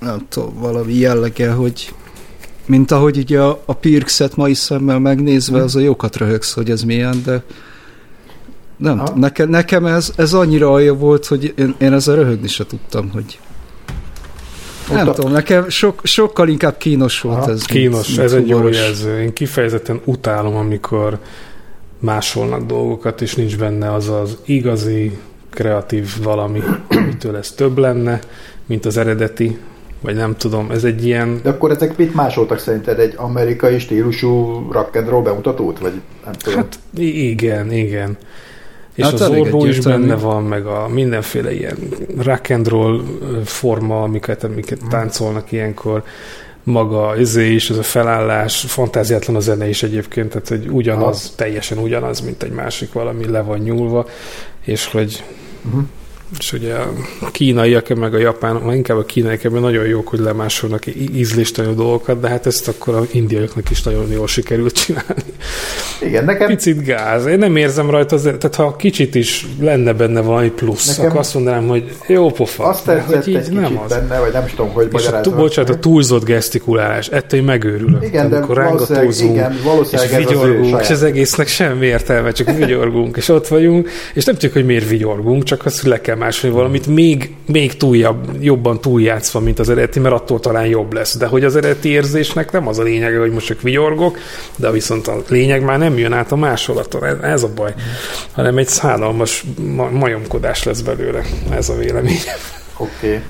nem tudom, valami jellege, hogy mint ahogy ugye a, a Pirxet mai szemmel megnézve, az a jókat röhögsz, hogy ez milyen, de nem, tudom, nekem, nekem ez, ez annyira alja volt, hogy én, én ezzel röhögni se tudtam, hogy Nem tudom, nekem sok, sokkal inkább kínos volt Aha, ez. Kínos, mint- ez mint egy jó jelző. Én kifejezetten utálom, amikor másolnak dolgokat, és nincs benne az az igazi, kreatív valami, amitől ez több lenne, mint az eredeti, vagy nem tudom, ez egy ilyen De akkor ezek mit másoltak szerinted? Egy amerikai stílusú rock and roll bemutatót? Vagy nem tudom. Hát igen, igen. És Hát az orró is benne van, meg a mindenféle ilyen rock and roll forma, amiket, amiket Mhm. táncolnak ilyenkor, maga izé is, ez a felállás, fantáziátlan a zene is egyébként, tehát hogy ugyanaz, teljesen ugyanaz, mint egy másik valami le van nyúlva, és hogy Mhm. És ugye a kínaiak, meg a japánok, inkább a kínaiak ebben nagyon jók, hogy lemásolnak ízléstelenül dolgokat, de hát ezt akkor a indiaiaknak is nagyon jól sikerült csinálni. Igen, nekem, Picit gáz. Én nem érzem rajta, azért, tehát ha kicsit is lenne benne valami plusz, Nekem akkor azt mondanám, hogy jó pofa. azt tetszett hogy így egy kicsit benne, vagy nem is tudom, hogy És a, magyarázom. bocsánat, a túlzott gesztikulálás, ettől én megőrülök. Igen, de valószínűleg, igen, és valószínűleg ez az ő vigyorgunk, és az egésznek semmi értelme, csak vigyorgunk, és ott vagyunk, és nem tudjuk, hogy miért vigyorgunk, csak azt, hogy le kell másolni valamit, még, még túljabb, jobban túljátszva, mint az eredeti, mert attól talán jobb lesz. De hogy az eredeti érzésnek nem az a lényege, hogy most csak vigyorgok, de viszont a lényeg már nem jön át a másolaton, ez, a baj, hanem egy szállalmas ma- majomkodás lesz belőle. Ez a vélemény. Oké. Okay.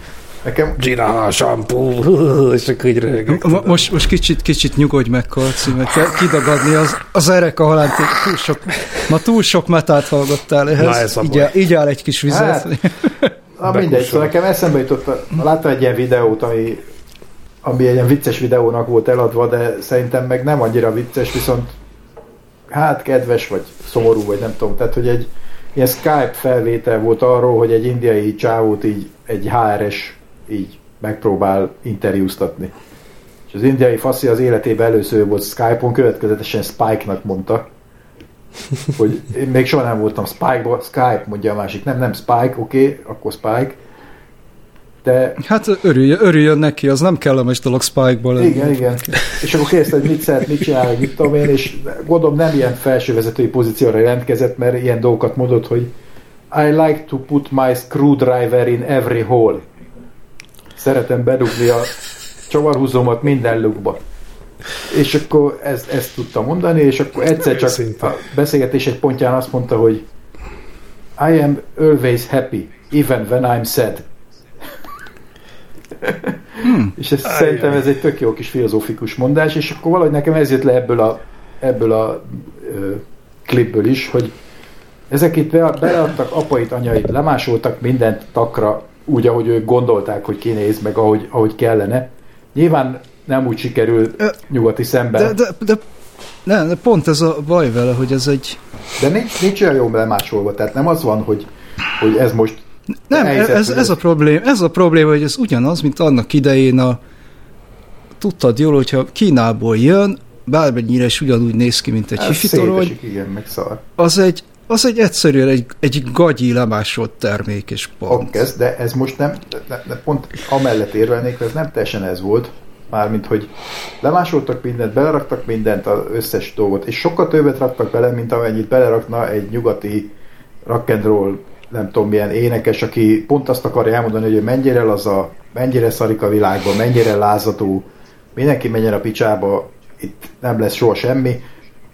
Nekem Gina, shampoo, és akkor így röhögök. Mo- Most, most kicsit, kicsit nyugodj meg, Karci, mert kell kidagadni az, az erek a halánt, túl sok, ma túl sok metát hallgattál ehhez, Na, ez a így, áll, így áll egy kis vizet. Hát, Na mindegy, szóval nekem eszembe jutott, a- láttam egy ilyen videót, ami, ami egy ilyen vicces videónak volt eladva, de szerintem meg nem annyira vicces, viszont hát kedves, vagy szomorú, vagy nem tudom. Tehát, hogy egy ilyen Skype felvétel volt arról, hogy egy indiai csávót így egy HRS így megpróbál interjúztatni. És az indiai faszi az életében először volt Skype-on, következetesen Spike-nak mondta, hogy én még soha nem voltam Spike-ba, Skype, mondja a másik. Nem, nem Spike, oké, okay, akkor Spike. De Hát örüljön, örüljön neki, az nem kellemes dolog Spike-ból. lenni. igen, igen. És akkor kérdezte, hogy mit szeret, mit csinál, mit tudom én, és gondolom nem ilyen felsővezetői pozícióra jelentkezett, mert ilyen dolgokat mondott, hogy I like to put my screwdriver in every hole. Szeretem bedugni a csavarhúzómat minden lukba. És akkor ezt, ezt tudta mondani, és akkor egyszer csak a beszélgetés egy pontján azt mondta, hogy I am always happy, even when I'm sad. És ez, szerintem ez egy tök jó kis filozófikus mondás, és akkor valahogy nekem ez jött le ebből a, ebből a ö, klipből is, hogy ezek itt be- beleadtak apait, anyait, lemásoltak mindent takra, úgy, ahogy ők gondolták, hogy kinéz, meg ahogy, ahogy kellene. Nyilván nem úgy sikerül Ö, nyugati szemben, De, de, de, ne, de pont ez a baj vele, hogy ez egy... de nincs, nincs olyan jól lemásolva, tehát nem az van, hogy, hogy ez most Nem, helyzet, ez, ez, a problém, ez a probléma, hogy ez ugyanaz, mint annak idején a... Tudtad jól, hogyha Kínából jön, bármennyire is ugyanúgy néz ki, mint egy ez hifi torony, szétesik, igen, meg szar. az egy, az egy egyszerűen egy, egy gagyi lemásolt termék, és pont. Ez, de ez most nem, de, de pont amellett érvelnék, ez nem teljesen ez volt, mármint, hogy lemásoltak mindent, beleraktak mindent, az összes dolgot, és sokkal többet raktak bele, mint amennyit belerakna egy nyugati rock and roll, nem tudom milyen énekes, aki pont azt akarja elmondani, hogy mennyire laza, mennyire szarik a világban, mennyire lázadó, mindenki menjen a picsába, itt nem lesz soha semmi.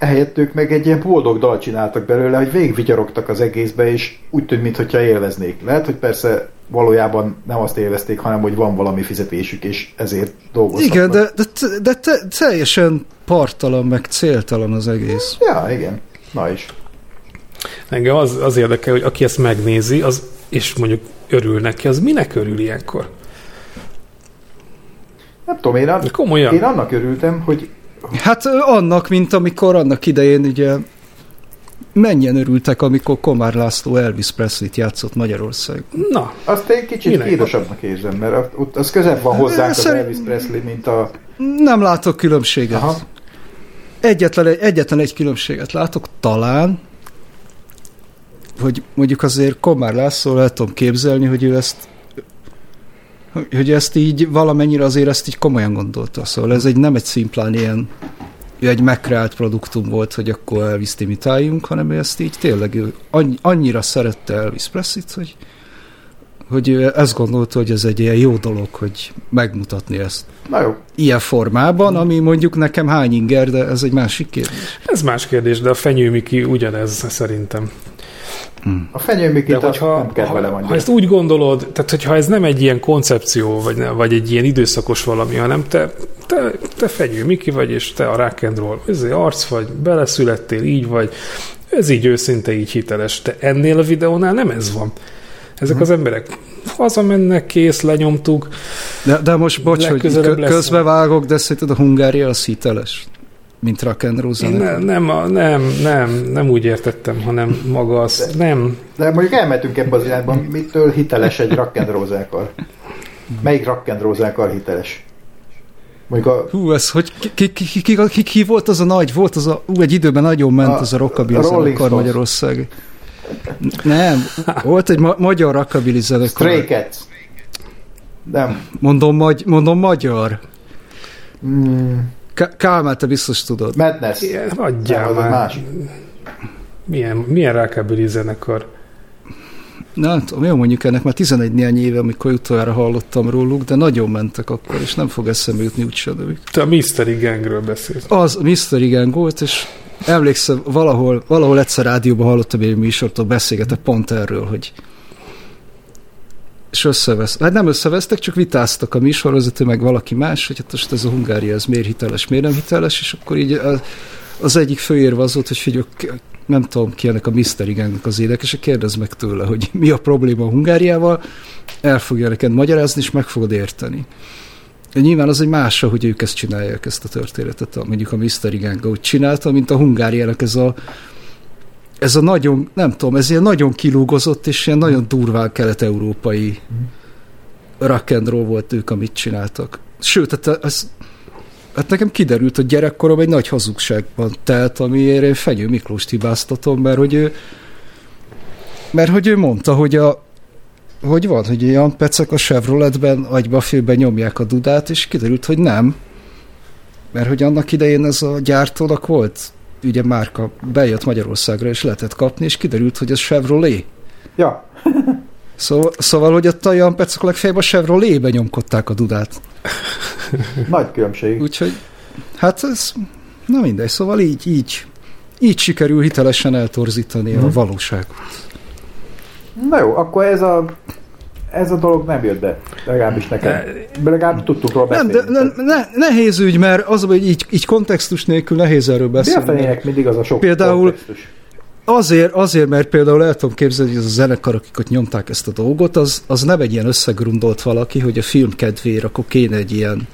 Ehelyett ők meg egy ilyen boldog dal csináltak belőle, hogy végigvigyarogtak az egészbe, és úgy tűnt, mintha élveznék. Lehet, hogy persze valójában nem azt élvezték, hanem hogy van valami fizetésük, és ezért dolgoztak. Igen, de, de, de te, teljesen partalan, meg céltalan az egész. Ja, igen. Na is. Engem az, az érdekel, hogy aki ezt megnézi, az, és mondjuk örül neki, az minek örül ilyenkor? Nem tudom, én, a, De komolyan. én annak örültem, hogy Hát annak, mint amikor annak idején ugye mennyien örültek, amikor Komár László Elvis Presley-t játszott Magyarország. Na, azt egy kicsit Minek? kínosabbnak érzem, mert ott az közebb van hozzánk az Szerint- Elvis Presley, mint a... Nem látok különbséget. Aha. Egyetlen, egy, egyetlen egy különbséget látok, talán, hogy mondjuk azért Komár László el tudom képzelni, hogy ő ezt hogy ezt így valamennyire azért ezt így komolyan gondolta. Szóval ez egy nem egy szimplán ilyen egy megkreált produktum volt, hogy akkor Elvis-t imitáljunk, hanem ő ezt így tényleg annyira szerette Elvis Presley-t, hogy, hogy ő ezt gondolta, hogy ez egy ilyen jó dolog, hogy megmutatni ezt Na jó, ilyen formában, ami mondjuk nekem hány inger, de ez egy másik kérdés. Ez más kérdés, de a fenyőmiki ugyanez szerintem. A fenyőmikit hogyha nem kell vele ha, mondani. ha ezt úgy gondolod, tehát hogyha ez nem egy ilyen koncepció, vagy, vagy egy ilyen időszakos valami, hanem te, te, te fenyő Miki vagy, és te a rock and roll, ez egy arc vagy, beleszülettél, így vagy, ez így őszinte, így hiteles. De ennél a videónál nem ez van. Ezek Mhm. az emberek hazamennek, kész, lenyomtuk. De, de most bocs, hogy közbevágok, de szerinted a Hungária az hiteles? Mint rock and roll Én ne, zenekar? nem, a- nem, nem, nem úgy értettem, hanem maga az, nem, De mondjuk elmentünk ebbe az irányba, mitől hiteles egy rock and roll zenekar? Melyik rock and roll zenekar hiteles? Mondjuk a, Hú, ez hogy ki, ki, ki, ki, ki, ki, volt az a nagy, volt az a, ú, egy időben nagyon ment A- az a rockabilly zenekar. Magyarország. Nem, volt egy ma- magyar rockabilly zenekar. Stray Cats. Nem. Mondom, magy, mondom magyar. Mm, Ká- Kálmán, te biztos tudod. Madness. ilyen, Nem, hagyjál az a már. másik. Milyen, milyen rockabilly zenekar? Nem tudom, jó mondjuk ennek már 11 néhány éve, amikor utoljára hallottam róluk, de nagyon mentek akkor, és nem fog eszembe jutni úgyse nevük. Te a Mystery Gangről beszélsz. Az Mr. Igen volt, és emlékszem, valahol, valahol egyszer rádióban hallottam egy műsortól beszélgetek pont erről, hogy és összevesz. Hát nem összevesztek, csak vitáztak a műsorvezető, meg valaki más, hogy hát most ez a Hungária, ez miért hiteles, miért nem hiteles, és akkor így az egyik főérve az volt, hogy figyelj, nem tudom ki ennek a Mr. Igánnak az énekese, kérdezd meg tőle, hogy mi a probléma a Hungáriával, el fogja neked magyarázni, és meg fogod érteni. Nyilván az egy más, hogy ők ezt csinálják, ezt a történetet, mondjuk a Mr. Igánga úgy csinálta, mint a Hungáriának ez a ez a nagyon, nem tudom, ez ilyen nagyon kilúgozott, és ilyen nagyon durván kelet-európai rock and roll volt ők, amit csináltak. Sőt, hát, ez, hát nekem kiderült, hogy gyerekkorom egy nagy hazugságban telt, amiért én Fenyő Miklóst hibáztatom, mert hogy ő mert hogy ő mondta, hogy a hogy van, hogy ilyen pecek a Chevroletben agyba félben nyomják a dudát, és kiderült, hogy nem. Mert hogy annak idején ez a gyártónak volt ugye márka, bejött Magyarországra, és lehetett kapni, és kiderült, hogy ez Chevrolet. Ja, Szóval, szóval hogy ott a Jan Pecek legfeljebb a Chevrolet-be nyomkodták a dudát. nagy különbség. Úgyhogy, hát ez, na mindegy, szóval így, így, így sikerül hitelesen eltorzítani Mhm. a valóságot. Na jó, akkor ez a ez a dolog nem jött be. Legalábbis nekem. De legalább tudtuk róla Nem, beszélni. de ne, ne, nehéz ügy, mert az, hogy így, így kontextus nélkül nehéz erről Mi a beszélni. mindig az a sok Például- kontextus? Azért, azért, mert például el tudom képzelni, hogy az a zenekar, akik ott nyomták ezt a dolgot, az, az nem egy ilyen összegrundolt valaki, hogy a film kedvéért akkor kéne egy ilyen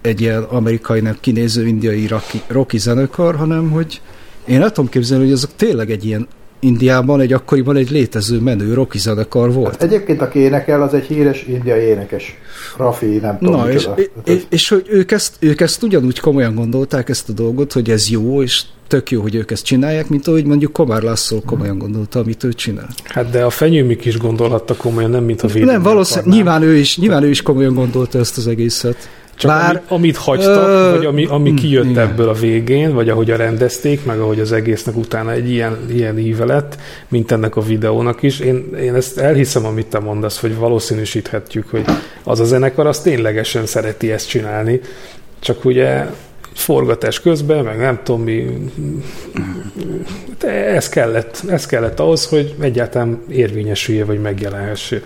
egy ilyen amerikainak kinéző indiai rocky, rocky zenekar, hanem hogy én el tudom képzelni, hogy azok tényleg egy ilyen Indiában egy akkoriban egy létező menő rocky zenekar volt. Egyébként aki énekel, az egy híres indiai énekes. Rafi, nem tudom Na, és, micsoda. és, és hogy ők ezt, ők ezt ugyanúgy komolyan gondolták ezt a dolgot, hogy ez jó, és tök jó, hogy ők ezt csinálják, mint ahogy mondjuk Komár László komolyan gondolta, amit ő csinál. Hát de a fenyőmik is gondolhatta komolyan, nem mint a védelmi Nem, valószínűleg, nyilván ő, is, nyilván ő is komolyan gondolta ezt az egészet. Csak Bár- ami, amit hagytak, Ö, vagy ami, ami hm, kijött igen. ebből a végén, vagy ahogy a rendezték, meg ahogy az egésznek utána egy ilyen, ilyen íve lett, mint ennek a videónak is. Én, én ezt elhiszem, amit te mondasz, hogy valószínűsíthetjük, hogy az a zenekar az ténylegesen szereti ezt csinálni, csak ugye forgatás közben, meg nem tudom mi, de ez kellett, ez kellett ahhoz, hogy egyáltalán érvényesülje, vagy megjelenhesse.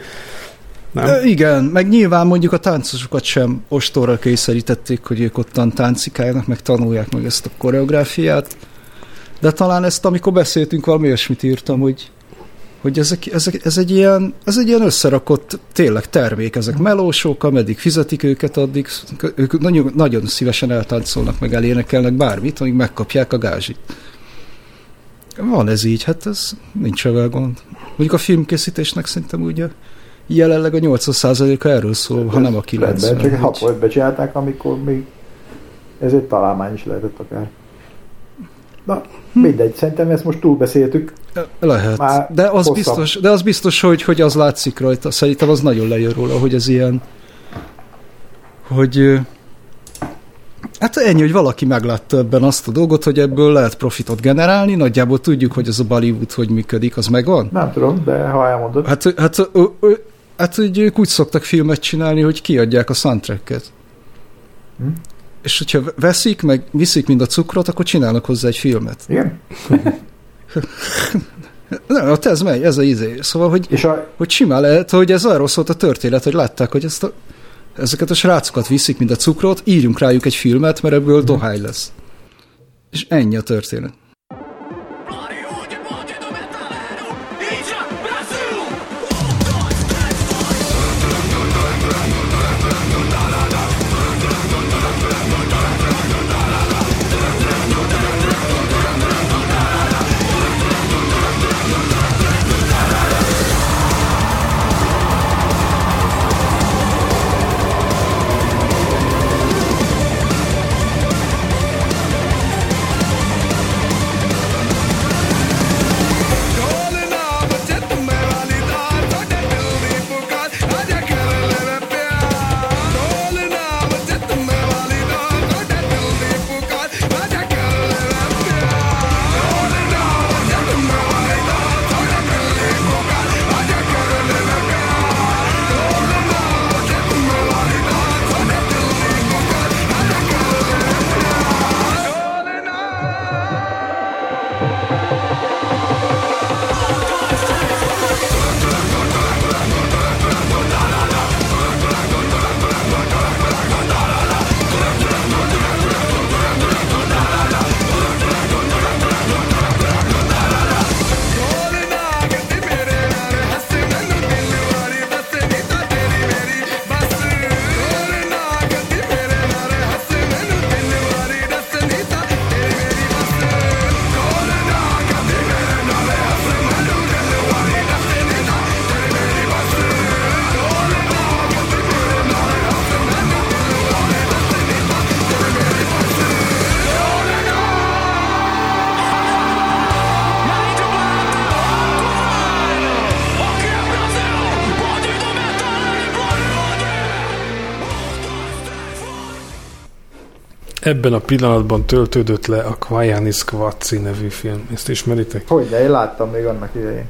Nem? Igen, meg nyilván mondjuk a táncosokat sem ostorra kényszerítették, hogy ők ottan táncikáljanak, meg tanulják meg ezt a koreográfiát. De talán ezt, amikor beszéltünk, valami olyasmit írtam, hogy hogy ezek, ezek, ez, egy ilyen, ez egy ilyen összerakott tényleg termék, ezek melósok, ameddig fizetik őket, addig ők nagyon, nagyon szívesen eltáncolnak, meg elénekelnek bármit, amíg megkapják a gázsit. Van ez így, hát ez nincs vele gond. Mondjuk a filmkészítésnek szerintem ugye jelenleg a 80%-a erről szól, ha nem a 90. Rendben, csak Úgy- hat becsinálták, amikor még ez egy találmány is lehetett akár. Na, mindegy, szerintem ezt most túlbeszéltük. Lehet. Már De az, hosszabb. biztos, de az biztos, hogy, hogy az látszik rajta. Szerintem az nagyon lejön róla, hogy ez ilyen, hogy hát ennyi, hogy valaki meglátta ebben azt a dolgot, hogy ebből lehet profitot generálni, nagyjából tudjuk, hogy ez a Bollywood hogy működik, az megvan? Nem tudom, de ha elmondod. Hát, hát ö, ö, Hát, hogy ők úgy szoktak filmet csinálni, hogy kiadják a soundtracket. Hm? És hogyha veszik, meg viszik mind a cukrot, akkor csinálnak hozzá egy filmet. Igen? Nem, ott ez megy, ez a izé. Szóval, hogy, És a, hogy simán lehet, hogy ez arról szólt a történet, hogy látták, hogy ezt a, ezeket a srácokat viszik, mind a cukrot, írjunk rájuk egy filmet, mert ebből dohány lesz. És ennyi a történet. Ebben a pillanatban töltődött le a Kvajani Skvatzi nevű film. Ezt ismeritek? hogy de én láttam még annak idején.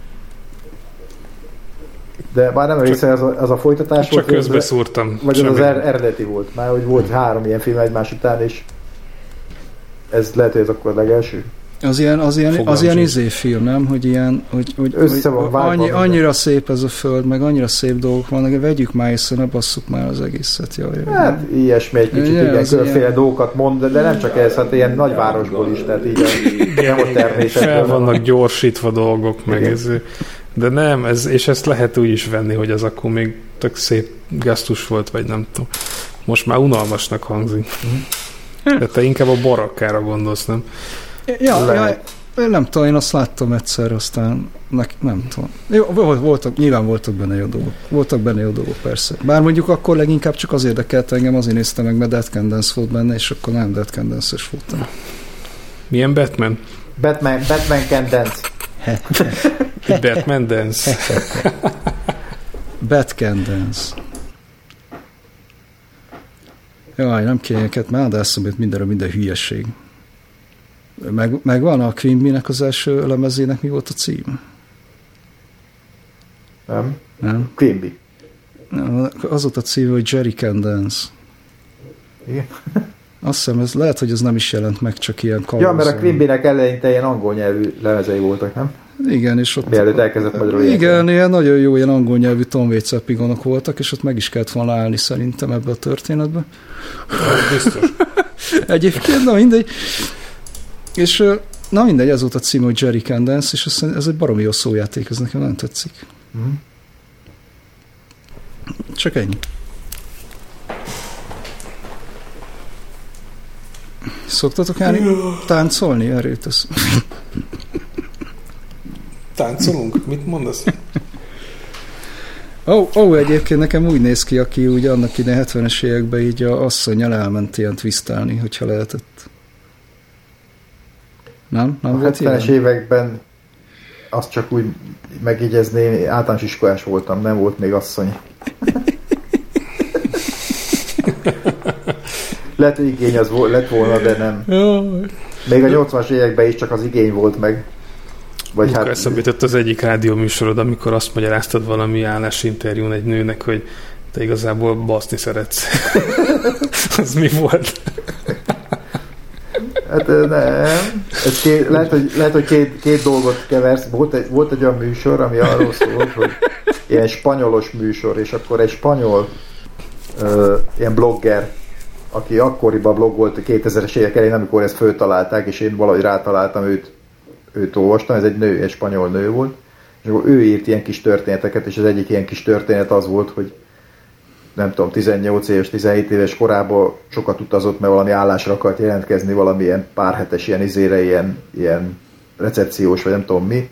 De már nem emlékszem, ez a, ez a folytatás Csak volt, az- közbeszúrtam. Vagy az az Semmi. er- eredeti volt, már hogy volt három ilyen film egymás után, és ez lehet, hogy ez akkor a legelső. Az ilyen, az ilyen, az ilyen izé film, nem? Hogy ilyen, hogy, hogy, Össze van hogy annyi, annyira szép ez a föld, meg annyira szép dolgok vannak, vegyük már észre, ne basszuk már az egészet. Jaj, jaj, Hát ilyesmi egy kicsit, igen, különféle ilyen. dolgokat mond, de, de nem csak ez, hát ilyen nagyvárosból is, tehát így a, nem a Fel természetben. vannak gyorsítva dolgok, meg ez, de nem, ez, és ezt lehet úgy is venni, hogy az akkor még tök szép gesztus volt, vagy nem tudom. Most már unalmasnak hangzik. De te inkább a barakkára gondolsz, nem? Ja, ja, Lehet. nem tudom, én azt láttam egyszer, aztán nek, nem tudom. Jó, volt- voltak, nyilván voltak benne jó dolgok. Voltak benne jó dolgok, persze. Bár mondjuk akkor leginkább csak az érdekelt engem, azért néztem meg, mert Dead Can Dance volt benne, és akkor nem Dead Can Dance-es voltam. Milyen Batman? Batman, Batman can dance. Batman Dance. Bad Can Dance. Jaj, nem kéne őket, már de eszembe mindenre minden hülyeség. Meg, megvan a Queen Bee-nek az első lemezének mi volt a cím? Nem? Nem? Quimby. Az volt a cím, hogy Jerry Can Dance. Igen. Azt hiszem, ez lehet, hogy ez nem is jelent meg, csak ilyen Ja, mert a. Quimby-nek eleinte ilyen angol nyelvű lemezei voltak, nem? Igen, és ott... Mielőtt elkezdett magyarul Igen, énekelni. ilyen nagyon jó ilyen angol nyelvű Tom Waits epigonok voltak, és ott meg is kellett volna állni szerintem ebbe a történetbe. Biztos. Egyébként, na mindegy. És na mindegy, ez volt a cím, hogy Jerry Can Dance, és ez, ez egy baromi jó szójáték, ez nekem nem tetszik. Mhm. Csak ennyi. Szoktatok állni táncolni? Erőt tesz. Táncolunk? Mit mondasz? Ó, oh, oh, egyébként nekem úgy néz ki, aki úgy annak ide 70-es években így a asszonyjal elment ilyen twistálni, hogyha lehetett. Nem? Nem A volt 70-es ilyen? években azt csak úgy megjegyezni, általános iskolás voltam, nem volt még asszony. Lehet, hogy igény az volt, lett volna, de nem. Még a 80-as években is csak az igény volt meg. Vagy Munka hát, eszembe jutott az egyik rádió műsorod, amikor azt magyaráztad valami állásinterjún egy nőnek, hogy te igazából baszni szeretsz. az mi volt? Hát nem. Ez két, lehet, hogy, lehet, hogy két, két dolgot keversz. Volt egy, volt egy olyan műsor, ami arról szólt, hogy ilyen spanyolos műsor, és akkor egy spanyol ö, ilyen blogger, aki akkoriban blog volt a 2000-es évek elején, amikor ezt föltalálták, és én valahogy rátaláltam őt, őt olvastam, ez egy nő, egy spanyol nő volt, és akkor ő írt ilyen kis történeteket, és az egyik ilyen kis történet az volt, hogy nem tudom, 18 éves, 17 éves korában sokat utazott, mert valami állásra akart jelentkezni, valamilyen pár ilyen izére, ilyen, ilyen recepciós, vagy nem tudom mi,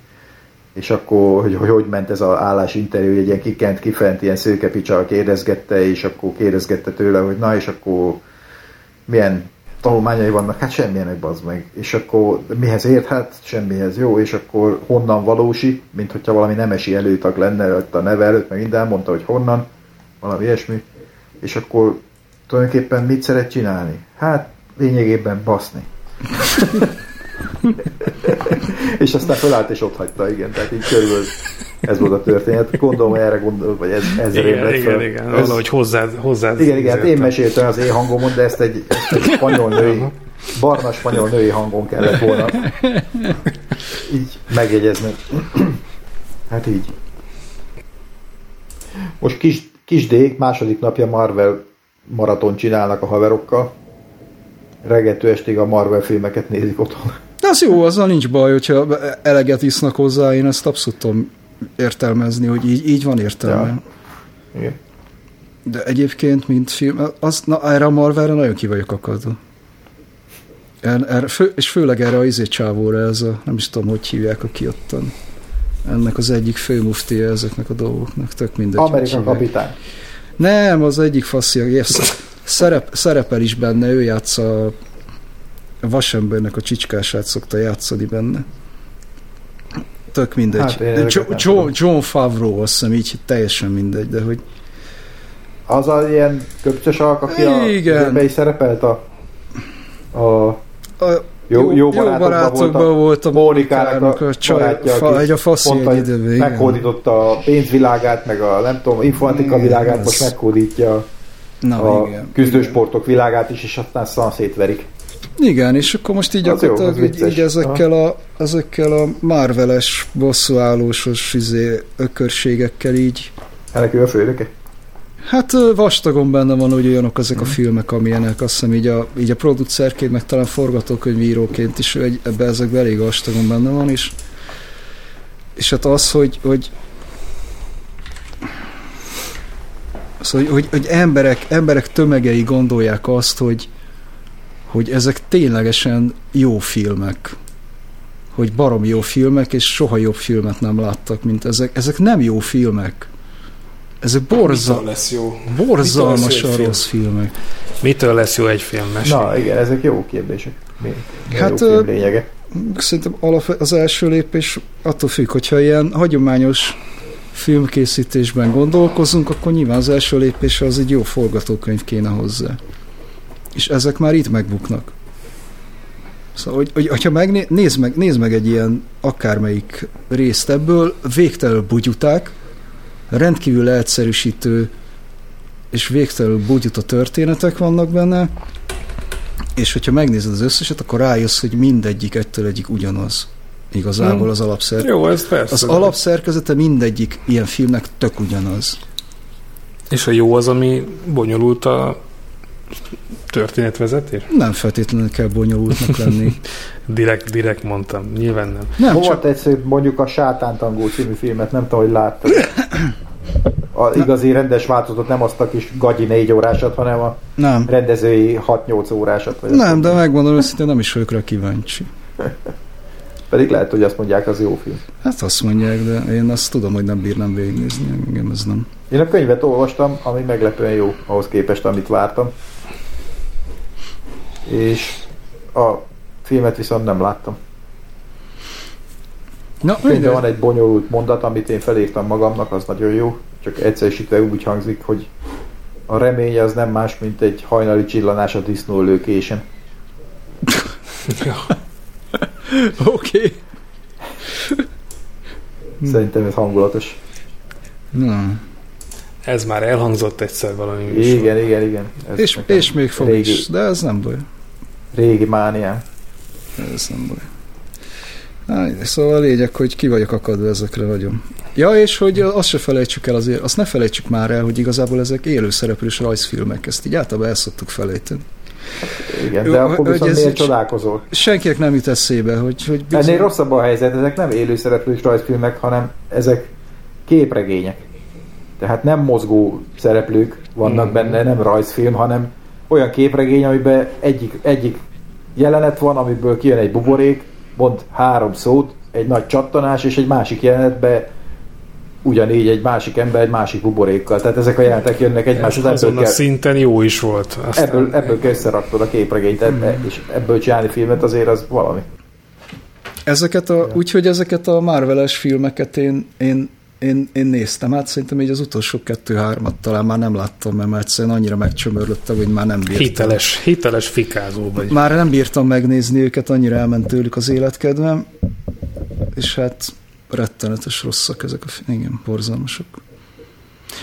és akkor, hogy hogy, hogy ment ez az állásinterjú, egy ilyen kikent, kifent, ilyen szőkepicsa kérdezgette, és akkor kérdezgette tőle, hogy na, és akkor milyen tanulmányai vannak, hát semmilyenek bazd meg. És akkor mihez ért? Hát semmihez. Jó, és akkor honnan valósi, mint hogyha valami nemesi előtag lenne ott a neve előtt, meg minden, mondta, hogy honnan, valami ilyesmi. És akkor tulajdonképpen mit szeret csinálni? Hát lényegében baszni. és aztán felállt és ott hagyta, igen, tehát így körülbelül ez volt a történet. Gondolom, erre gondol, vagy ez, ezzel Igen, igen, fel. igen. Ez- Valahogy hozzád, hozzád igen, igen, hát én meséltem az én hangomon, de ezt egy, ezt egy spanyol női, barna spanyol női hangon kellett volna így megjegyezni. Hát így. Most kis, kis Dék második napja Marvel maraton csinálnak a haverokkal. Reggeltől estig a Marvel filmeket nézik otthon. De az jó, azzal nincs baj, hogyha eleget isznak hozzá, én ezt abszolút tudom értelmezni, hogy így, így van értelme. Ja. Igen. De egyébként, mint film, az, na, erre a Marvelre nagyon ki vagyok akadva. Er, er, fő, és főleg erre a izé csávóra, ez a, nem is tudom, hogy hívják, aki ottan. Ennek az egyik fő muftia ezeknek a dolgoknak, tök mindegy. Amerika kapitány. Nem, az egyik faszia, yes, szerep, szerepel is benne, ő játsza a vasembernek a csicskását szokta játszani benne. Tök mindegy. Hát jo- John. John Favreau, azt hiszem így teljesen mindegy, de hogy Az a ilyen köpcös alk, aki a Igen. is szerepelt a, a a, jó, jó, barátokban, barátokban volt a Mónikának a, a csaj, barátja, fa, egy a faszi pont egy időben, igen. meghódította a pénzvilágát, meg a nem tudom, informatika Igen, világát, ez- most meghódítja Na, a igen. küzdősportok világát is, és aztán szan szétverik. Igen, és akkor most így jó, gyakorlatilag az így, így ezekkel, a, ezekkel a Marveles, bosszúállósos izé, ökörségekkel így Ennek ő a főnöke? Hát vastagon benne van, hogy olyanok ezek Mhm. a filmek, amilyenek azt hiszem így a, így a producerként, meg talán forgatókönyvíróként is egy, ebbe ezekben elég vastagon benne van, és, és hát az, hogy, hogy az, hogy, hogy, hogy emberek, emberek tömegei gondolják azt, hogy, hogy ezek ténylegesen jó filmek. Hogy barom jó filmek, és soha jobb filmet nem láttak, mint ezek. Ezek nem jó filmek. Ezek borza, Mitől lesz jó? Mitől borzalmasan lesz jó rossz filmek. Mitől lesz jó egy film? Mesélj. Na igen, ezek jó kérdések. Mi, Hát, jó film lényege? Szerintem alap, az első lépés attól függ, hogyha ilyen hagyományos filmkészítésben gondolkozunk, akkor nyilván az első lépés az egy jó forgatókönyv kéne hozzá. És ezek már itt megbuknak. Szóval, hogy, hogy, hogyha megné, nézd, meg, nézd meg egy ilyen akármelyik részt ebből, végtelenül bugyuták, rendkívül egyszerűsítő és végtelenül bugyuta történetek vannak benne, és hogyha megnézed az összeset, akkor rájössz, hogy mindegyik ettől egyik ugyanaz. Igazából Hmm. az alapszer. Jó, ez persze. Az alapszerkezete mindegyik ilyen filmnek tök ugyanaz. És a jó az, ami bonyolult a történetvezetés? Nem feltétlenül kell bonyolultnak lenni. Direkt, direkt mondtam. Nyilván nem. Nem, Volt csak egyszer mondjuk a Sátántangó című filmet, nem tudom, hogy láttad. A igazi rendes változatot, nem azt a kis gagyi négy órásat, hanem a nem. rendezői 6-8 órásat. Vagy Nem, de megmondom őszintén, nem is vagyok rá kíváncsi. Pedig lehet, hogy azt mondják, az jó film. Hát azt mondják, de én azt tudom, hogy nem bírnám végignézni, engem ez nem. Én a könyvet olvastam, ami meglepően jó ahhoz képest, amit vártam. És a filmet viszont nem láttam. Na, Könyvben van egy bonyolult mondat, amit én felírtam magamnak, az nagyon jó, csak egyszerűsítve úgy hangzik, hogy a remény az nem más, mint egy hajnali csillanás a disznólőkésen. Oké. Szerintem ez hangulatos. Na. Ez már elhangzott egyszer valami műsor. Igen, igen, igen. Ez És, és még fog régi, is, de ez nem baj. Régi mániám. Ez nem baj. Na, szóval a lényeg, hogy ki vagyok akadva ezekre nagyon. Ja, és hogy azt se felejtsük el azért, azt ne felejtsük már el, hogy igazából ezek élőszereplős rajzfilmek, ezt így általában el szoktuk felejteni. Igen, Jó, de akkor viszont ez miért egy- csodálkozol? Senkinek nem jut eszébe, hogy, hogy Ennél rosszabb a helyzet, ezek nem élőszereplős rajzfilmek, hanem ezek képregények. Tehát nem mozgó szereplők vannak Mhm. benne, nem rajzfilm, hanem olyan képregény, amiben egyik, egyik jelenet van, amiből kijön egy buborék, mond három szót, egy nagy csattanás, és egy másik jelenetbe ugyanígy egy másik ember egy másik buborékkal. Tehát ezek a jelenetek jönnek egymás után, Azon ebből a kell, szinten jó is volt. Aztán ebből, ebből kell összeraktod a képregényt, ebbe, és ebből csinálni filmet azért az valami. Ezeket a, úgyhogy ezeket a Marvel-es filmeket én, én, én, én néztem, hát szerintem így az utolsó kettő-hármat talán már nem láttam, mert egyszerűen annyira megcsömörlöttem, hogy már nem bírtam. hiteles, hiteles fikázó vagy. Már nem bírtam megnézni őket, annyira elment tőlük az életkedvem, és hát rettenetes rosszak ezek a igen, borzalmasok.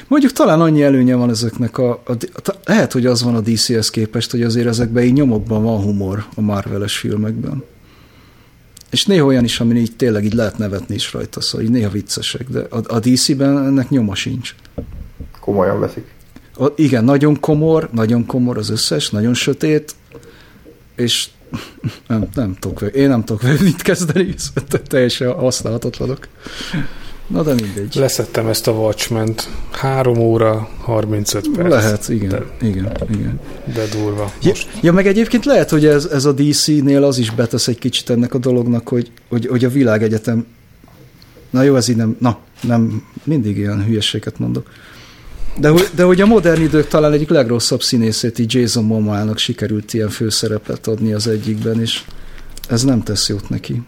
Mondjuk talán annyi előnye van ezeknek a, a, a lehet, hogy az van a DC-hez képest, hogy azért ezekben így nyomokban van humor a Marvel-es filmekben. És néha olyan is, amin így tényleg így lehet nevetni is rajta, szóval így néha viccesek, de a, a DC-ben ennek nyoma sincs. Komolyan veszik. A, igen, nagyon komor, nagyon komor az összes, nagyon és nem, nem tudok, én nem tudok vele mit kezdeni, szóval teljesen használhatatlanok. Na de mindegy. Leszettem ezt a watchmen 3 óra 35 perc. Lehet, igen, De, igen, igen. de durva. Ja, Most ja, meg egyébként lehet, hogy ez, ez a DC-nél az is betesz egy kicsit ennek a dolognak, hogy, hogy, hogy a világegyetem na jó, ez így nem, na, nem, mindig ilyen hülyeséget mondok. De, hogy- de hogy a modern idők talán egyik legrosszabb színészét, így Jason Momoa-nak sikerült ilyen főszerepet adni az egyikben, és ez nem tesz jót neki.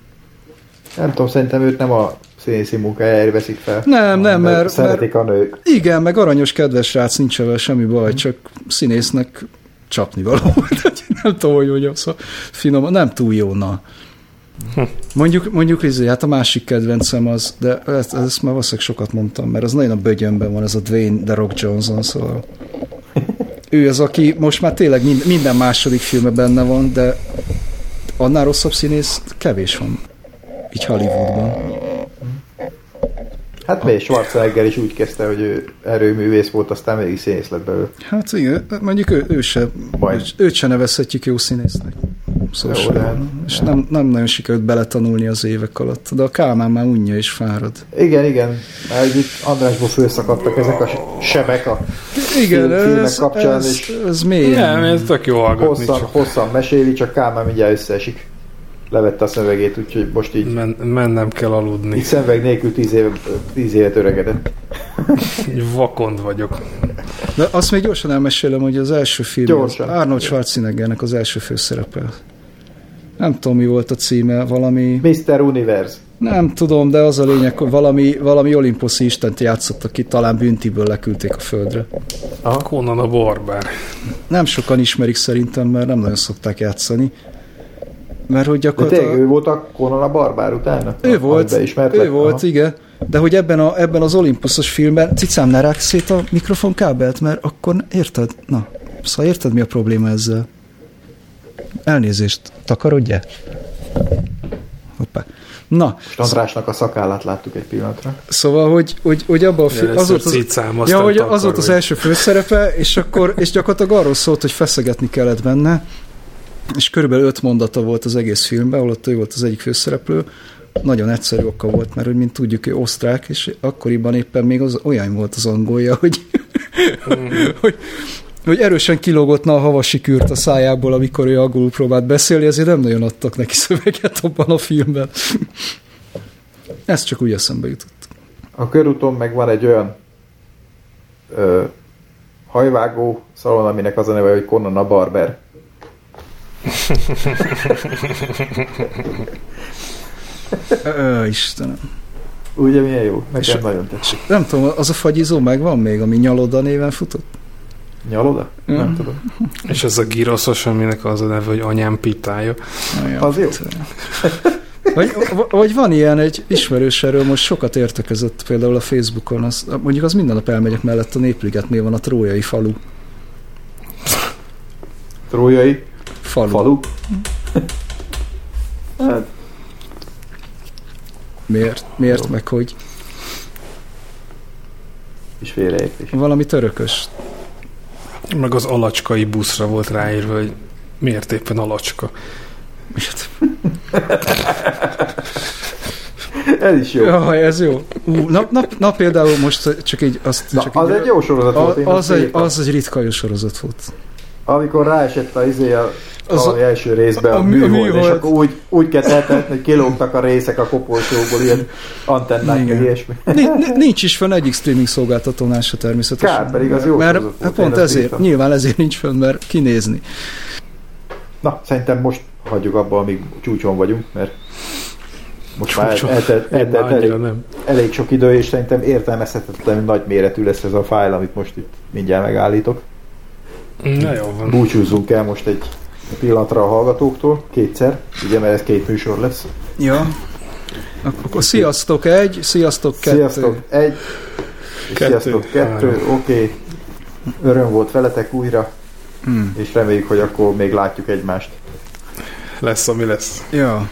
Nem tudom, szerintem őt nem a színészi munkájáért veszik fel. Nem, nem, mert- Szeretik a nők. Igen, meg aranyos, kedves srác, nincs vele semmi baj, csak színésznek csapni való. Nem tudom, hogy mondjam, szóval finom, nem túl jó, na. Mondjuk, mondjuk izé, hát a másik kedvencem az, de ezt, ezt már valószínűleg sokat mondtam, mert az nagyon a bögyönben van, ez a Dwayne The Rock Johnson, szóval ő az, aki most már tényleg mind- minden második filme benne van, de annál rosszabb színész kevés van. Így Hollywoodban. Hát még Schwarzenegger is úgy kezdte, hogy ő erőművész volt, aztán mégis színész lett belőle. Hát igen, mondjuk ő, ő se, Baj. őt, őt se nevezhetjük jó színésznek. Szóval Jó, de hát- és nem, nem nagyon sikerült beletanulni az évek alatt. De a Kálmán már unja és fárad. Igen, igen. Mert itt Andrásból fölszakadtak ezek a sebek a Igen, film- ez, kapcsán, ez, és ez mélyen. nem, ez tök jó hallgatni. hosszan, Csak hosszan meséli, csak Kálmán mindjárt összeesik. Levette a szövegét, úgyhogy most így, men, mennem kell aludni. így szemveg nélkül tíz, éve, tíz évet öregedett. Vakond vagyok. De azt még gyorsan elmesélem, hogy az első film Gyorsan. az Arnold Schwarzeneggernek az első főszerepe. Nem tudom, mi volt a címe, valami... Mr. Universe. Nem tudom, de az a lényeg, hogy valami, valami olimposzi istent játszottak ki, talán büntiből leküldték a földre. Conan a barbár. Nem sokan ismerik szerintem, mert nem nagyon szokták játszani. Mert hogy De tényleg gyakorlatilag... ő volt a Conan a barbár utána? Ő volt, ő volt, igen. De hogy ebben, a, ebben az olimpuszos filmben, cicám, ne rágj szét a mikrofonkábelt, mert akkor érted? Na, szóval érted, mi a probléma ezzel? Elnézést, takarodj Hoppá. Na, Andrásnak a szakállát láttuk egy pillanatra. szóval, hogy, hogy, hogy abban a fi- az volt az, cicám, ja, hogy az volt az első főszerepe, és akkor, és gyakorlatilag arról szólt, hogy feszegetni kellett benne, és körülbelül öt mondata volt az egész filmben, ahol ott ő volt az egyik főszereplő, nagyon egyszerű oka volt, mert hogy mint tudjuk, ő osztrák, és akkoriban éppen még az olyan volt az angolja, hogy, hogy, hogy erősen kilógott a havasi kürt a szájából, amikor ő angolul próbált beszélni, ezért nem nagyon adtak neki szöveget abban a filmben. Ez csak úgy eszembe jutott. A körúton meg van egy olyan ö, hajvágó szalon, aminek az a neve, hogy Conan a barber. Ö, Istenem. Ugye milyen jó? Nekem És- nagyon tetszik. Nem tudom, az a fagyizó megvan még, ami Nyaloda néven futott? Nyaloda? Mm. Nem tudom. És ez a giroszos, aminek az a neve, hogy anyám pitája. Az jó. Vagy, vagy van ilyen, egy ismerős erről most sokat értekezett például a Facebookon, az, mondjuk az minden nap elmegyek mellett a Népligetnél van a trójai falu. Trójai Falu. falu. hát, Miért? Miért meg hogy? és félreértés. Valami törökös. Meg az alacskai buszra volt ráírva, hogy miért éppen alacska. Miért? Ez is jó. Jaj, ez jó. Ú, na, na, na, például most csak így azt... Na, csak az így, egy jó sorozat volt. az, azt egy, az egy ritka jó sorozat volt. Amikor ráesett a izé a Az a- első részbe a, a a mű- a műhold, és műhold. akkor úgy, úgy kell eltenni, hogy kilógtak a részek a koporsóból, ilyen antennák, Igen. ilyesmi. Ni- ni- Nincs is fönn egyik streaming szolgáltatónál se természetesen. Kár, pedig az jó Mert volt, hát én pont ezért, írtam. nyilván ezért nincs fönn, mert kinézni. Na, szerintem most hagyjuk abba, amíg csúcson vagyunk, mert most már eltelt, eltelt elég, nem. elég sok idő, és szerintem értelmezhetetlenül nagy méretű lesz ez a fájl, amit most itt mindjárt megállítok. Na jó van. Búcsúzzunk el most egy pillanatra a hallgatóktól, kétszer, ugye, mert ez két műsor lesz. Ja. Akkor sziasztok egy, sziasztok kettő. Sziasztok, egy, Kettő, sziasztok, kettő, oké. Öröm volt veletek újra, Hmm. és reméljük, hogy akkor még látjuk egymást. Lesz, ami lesz. Ja.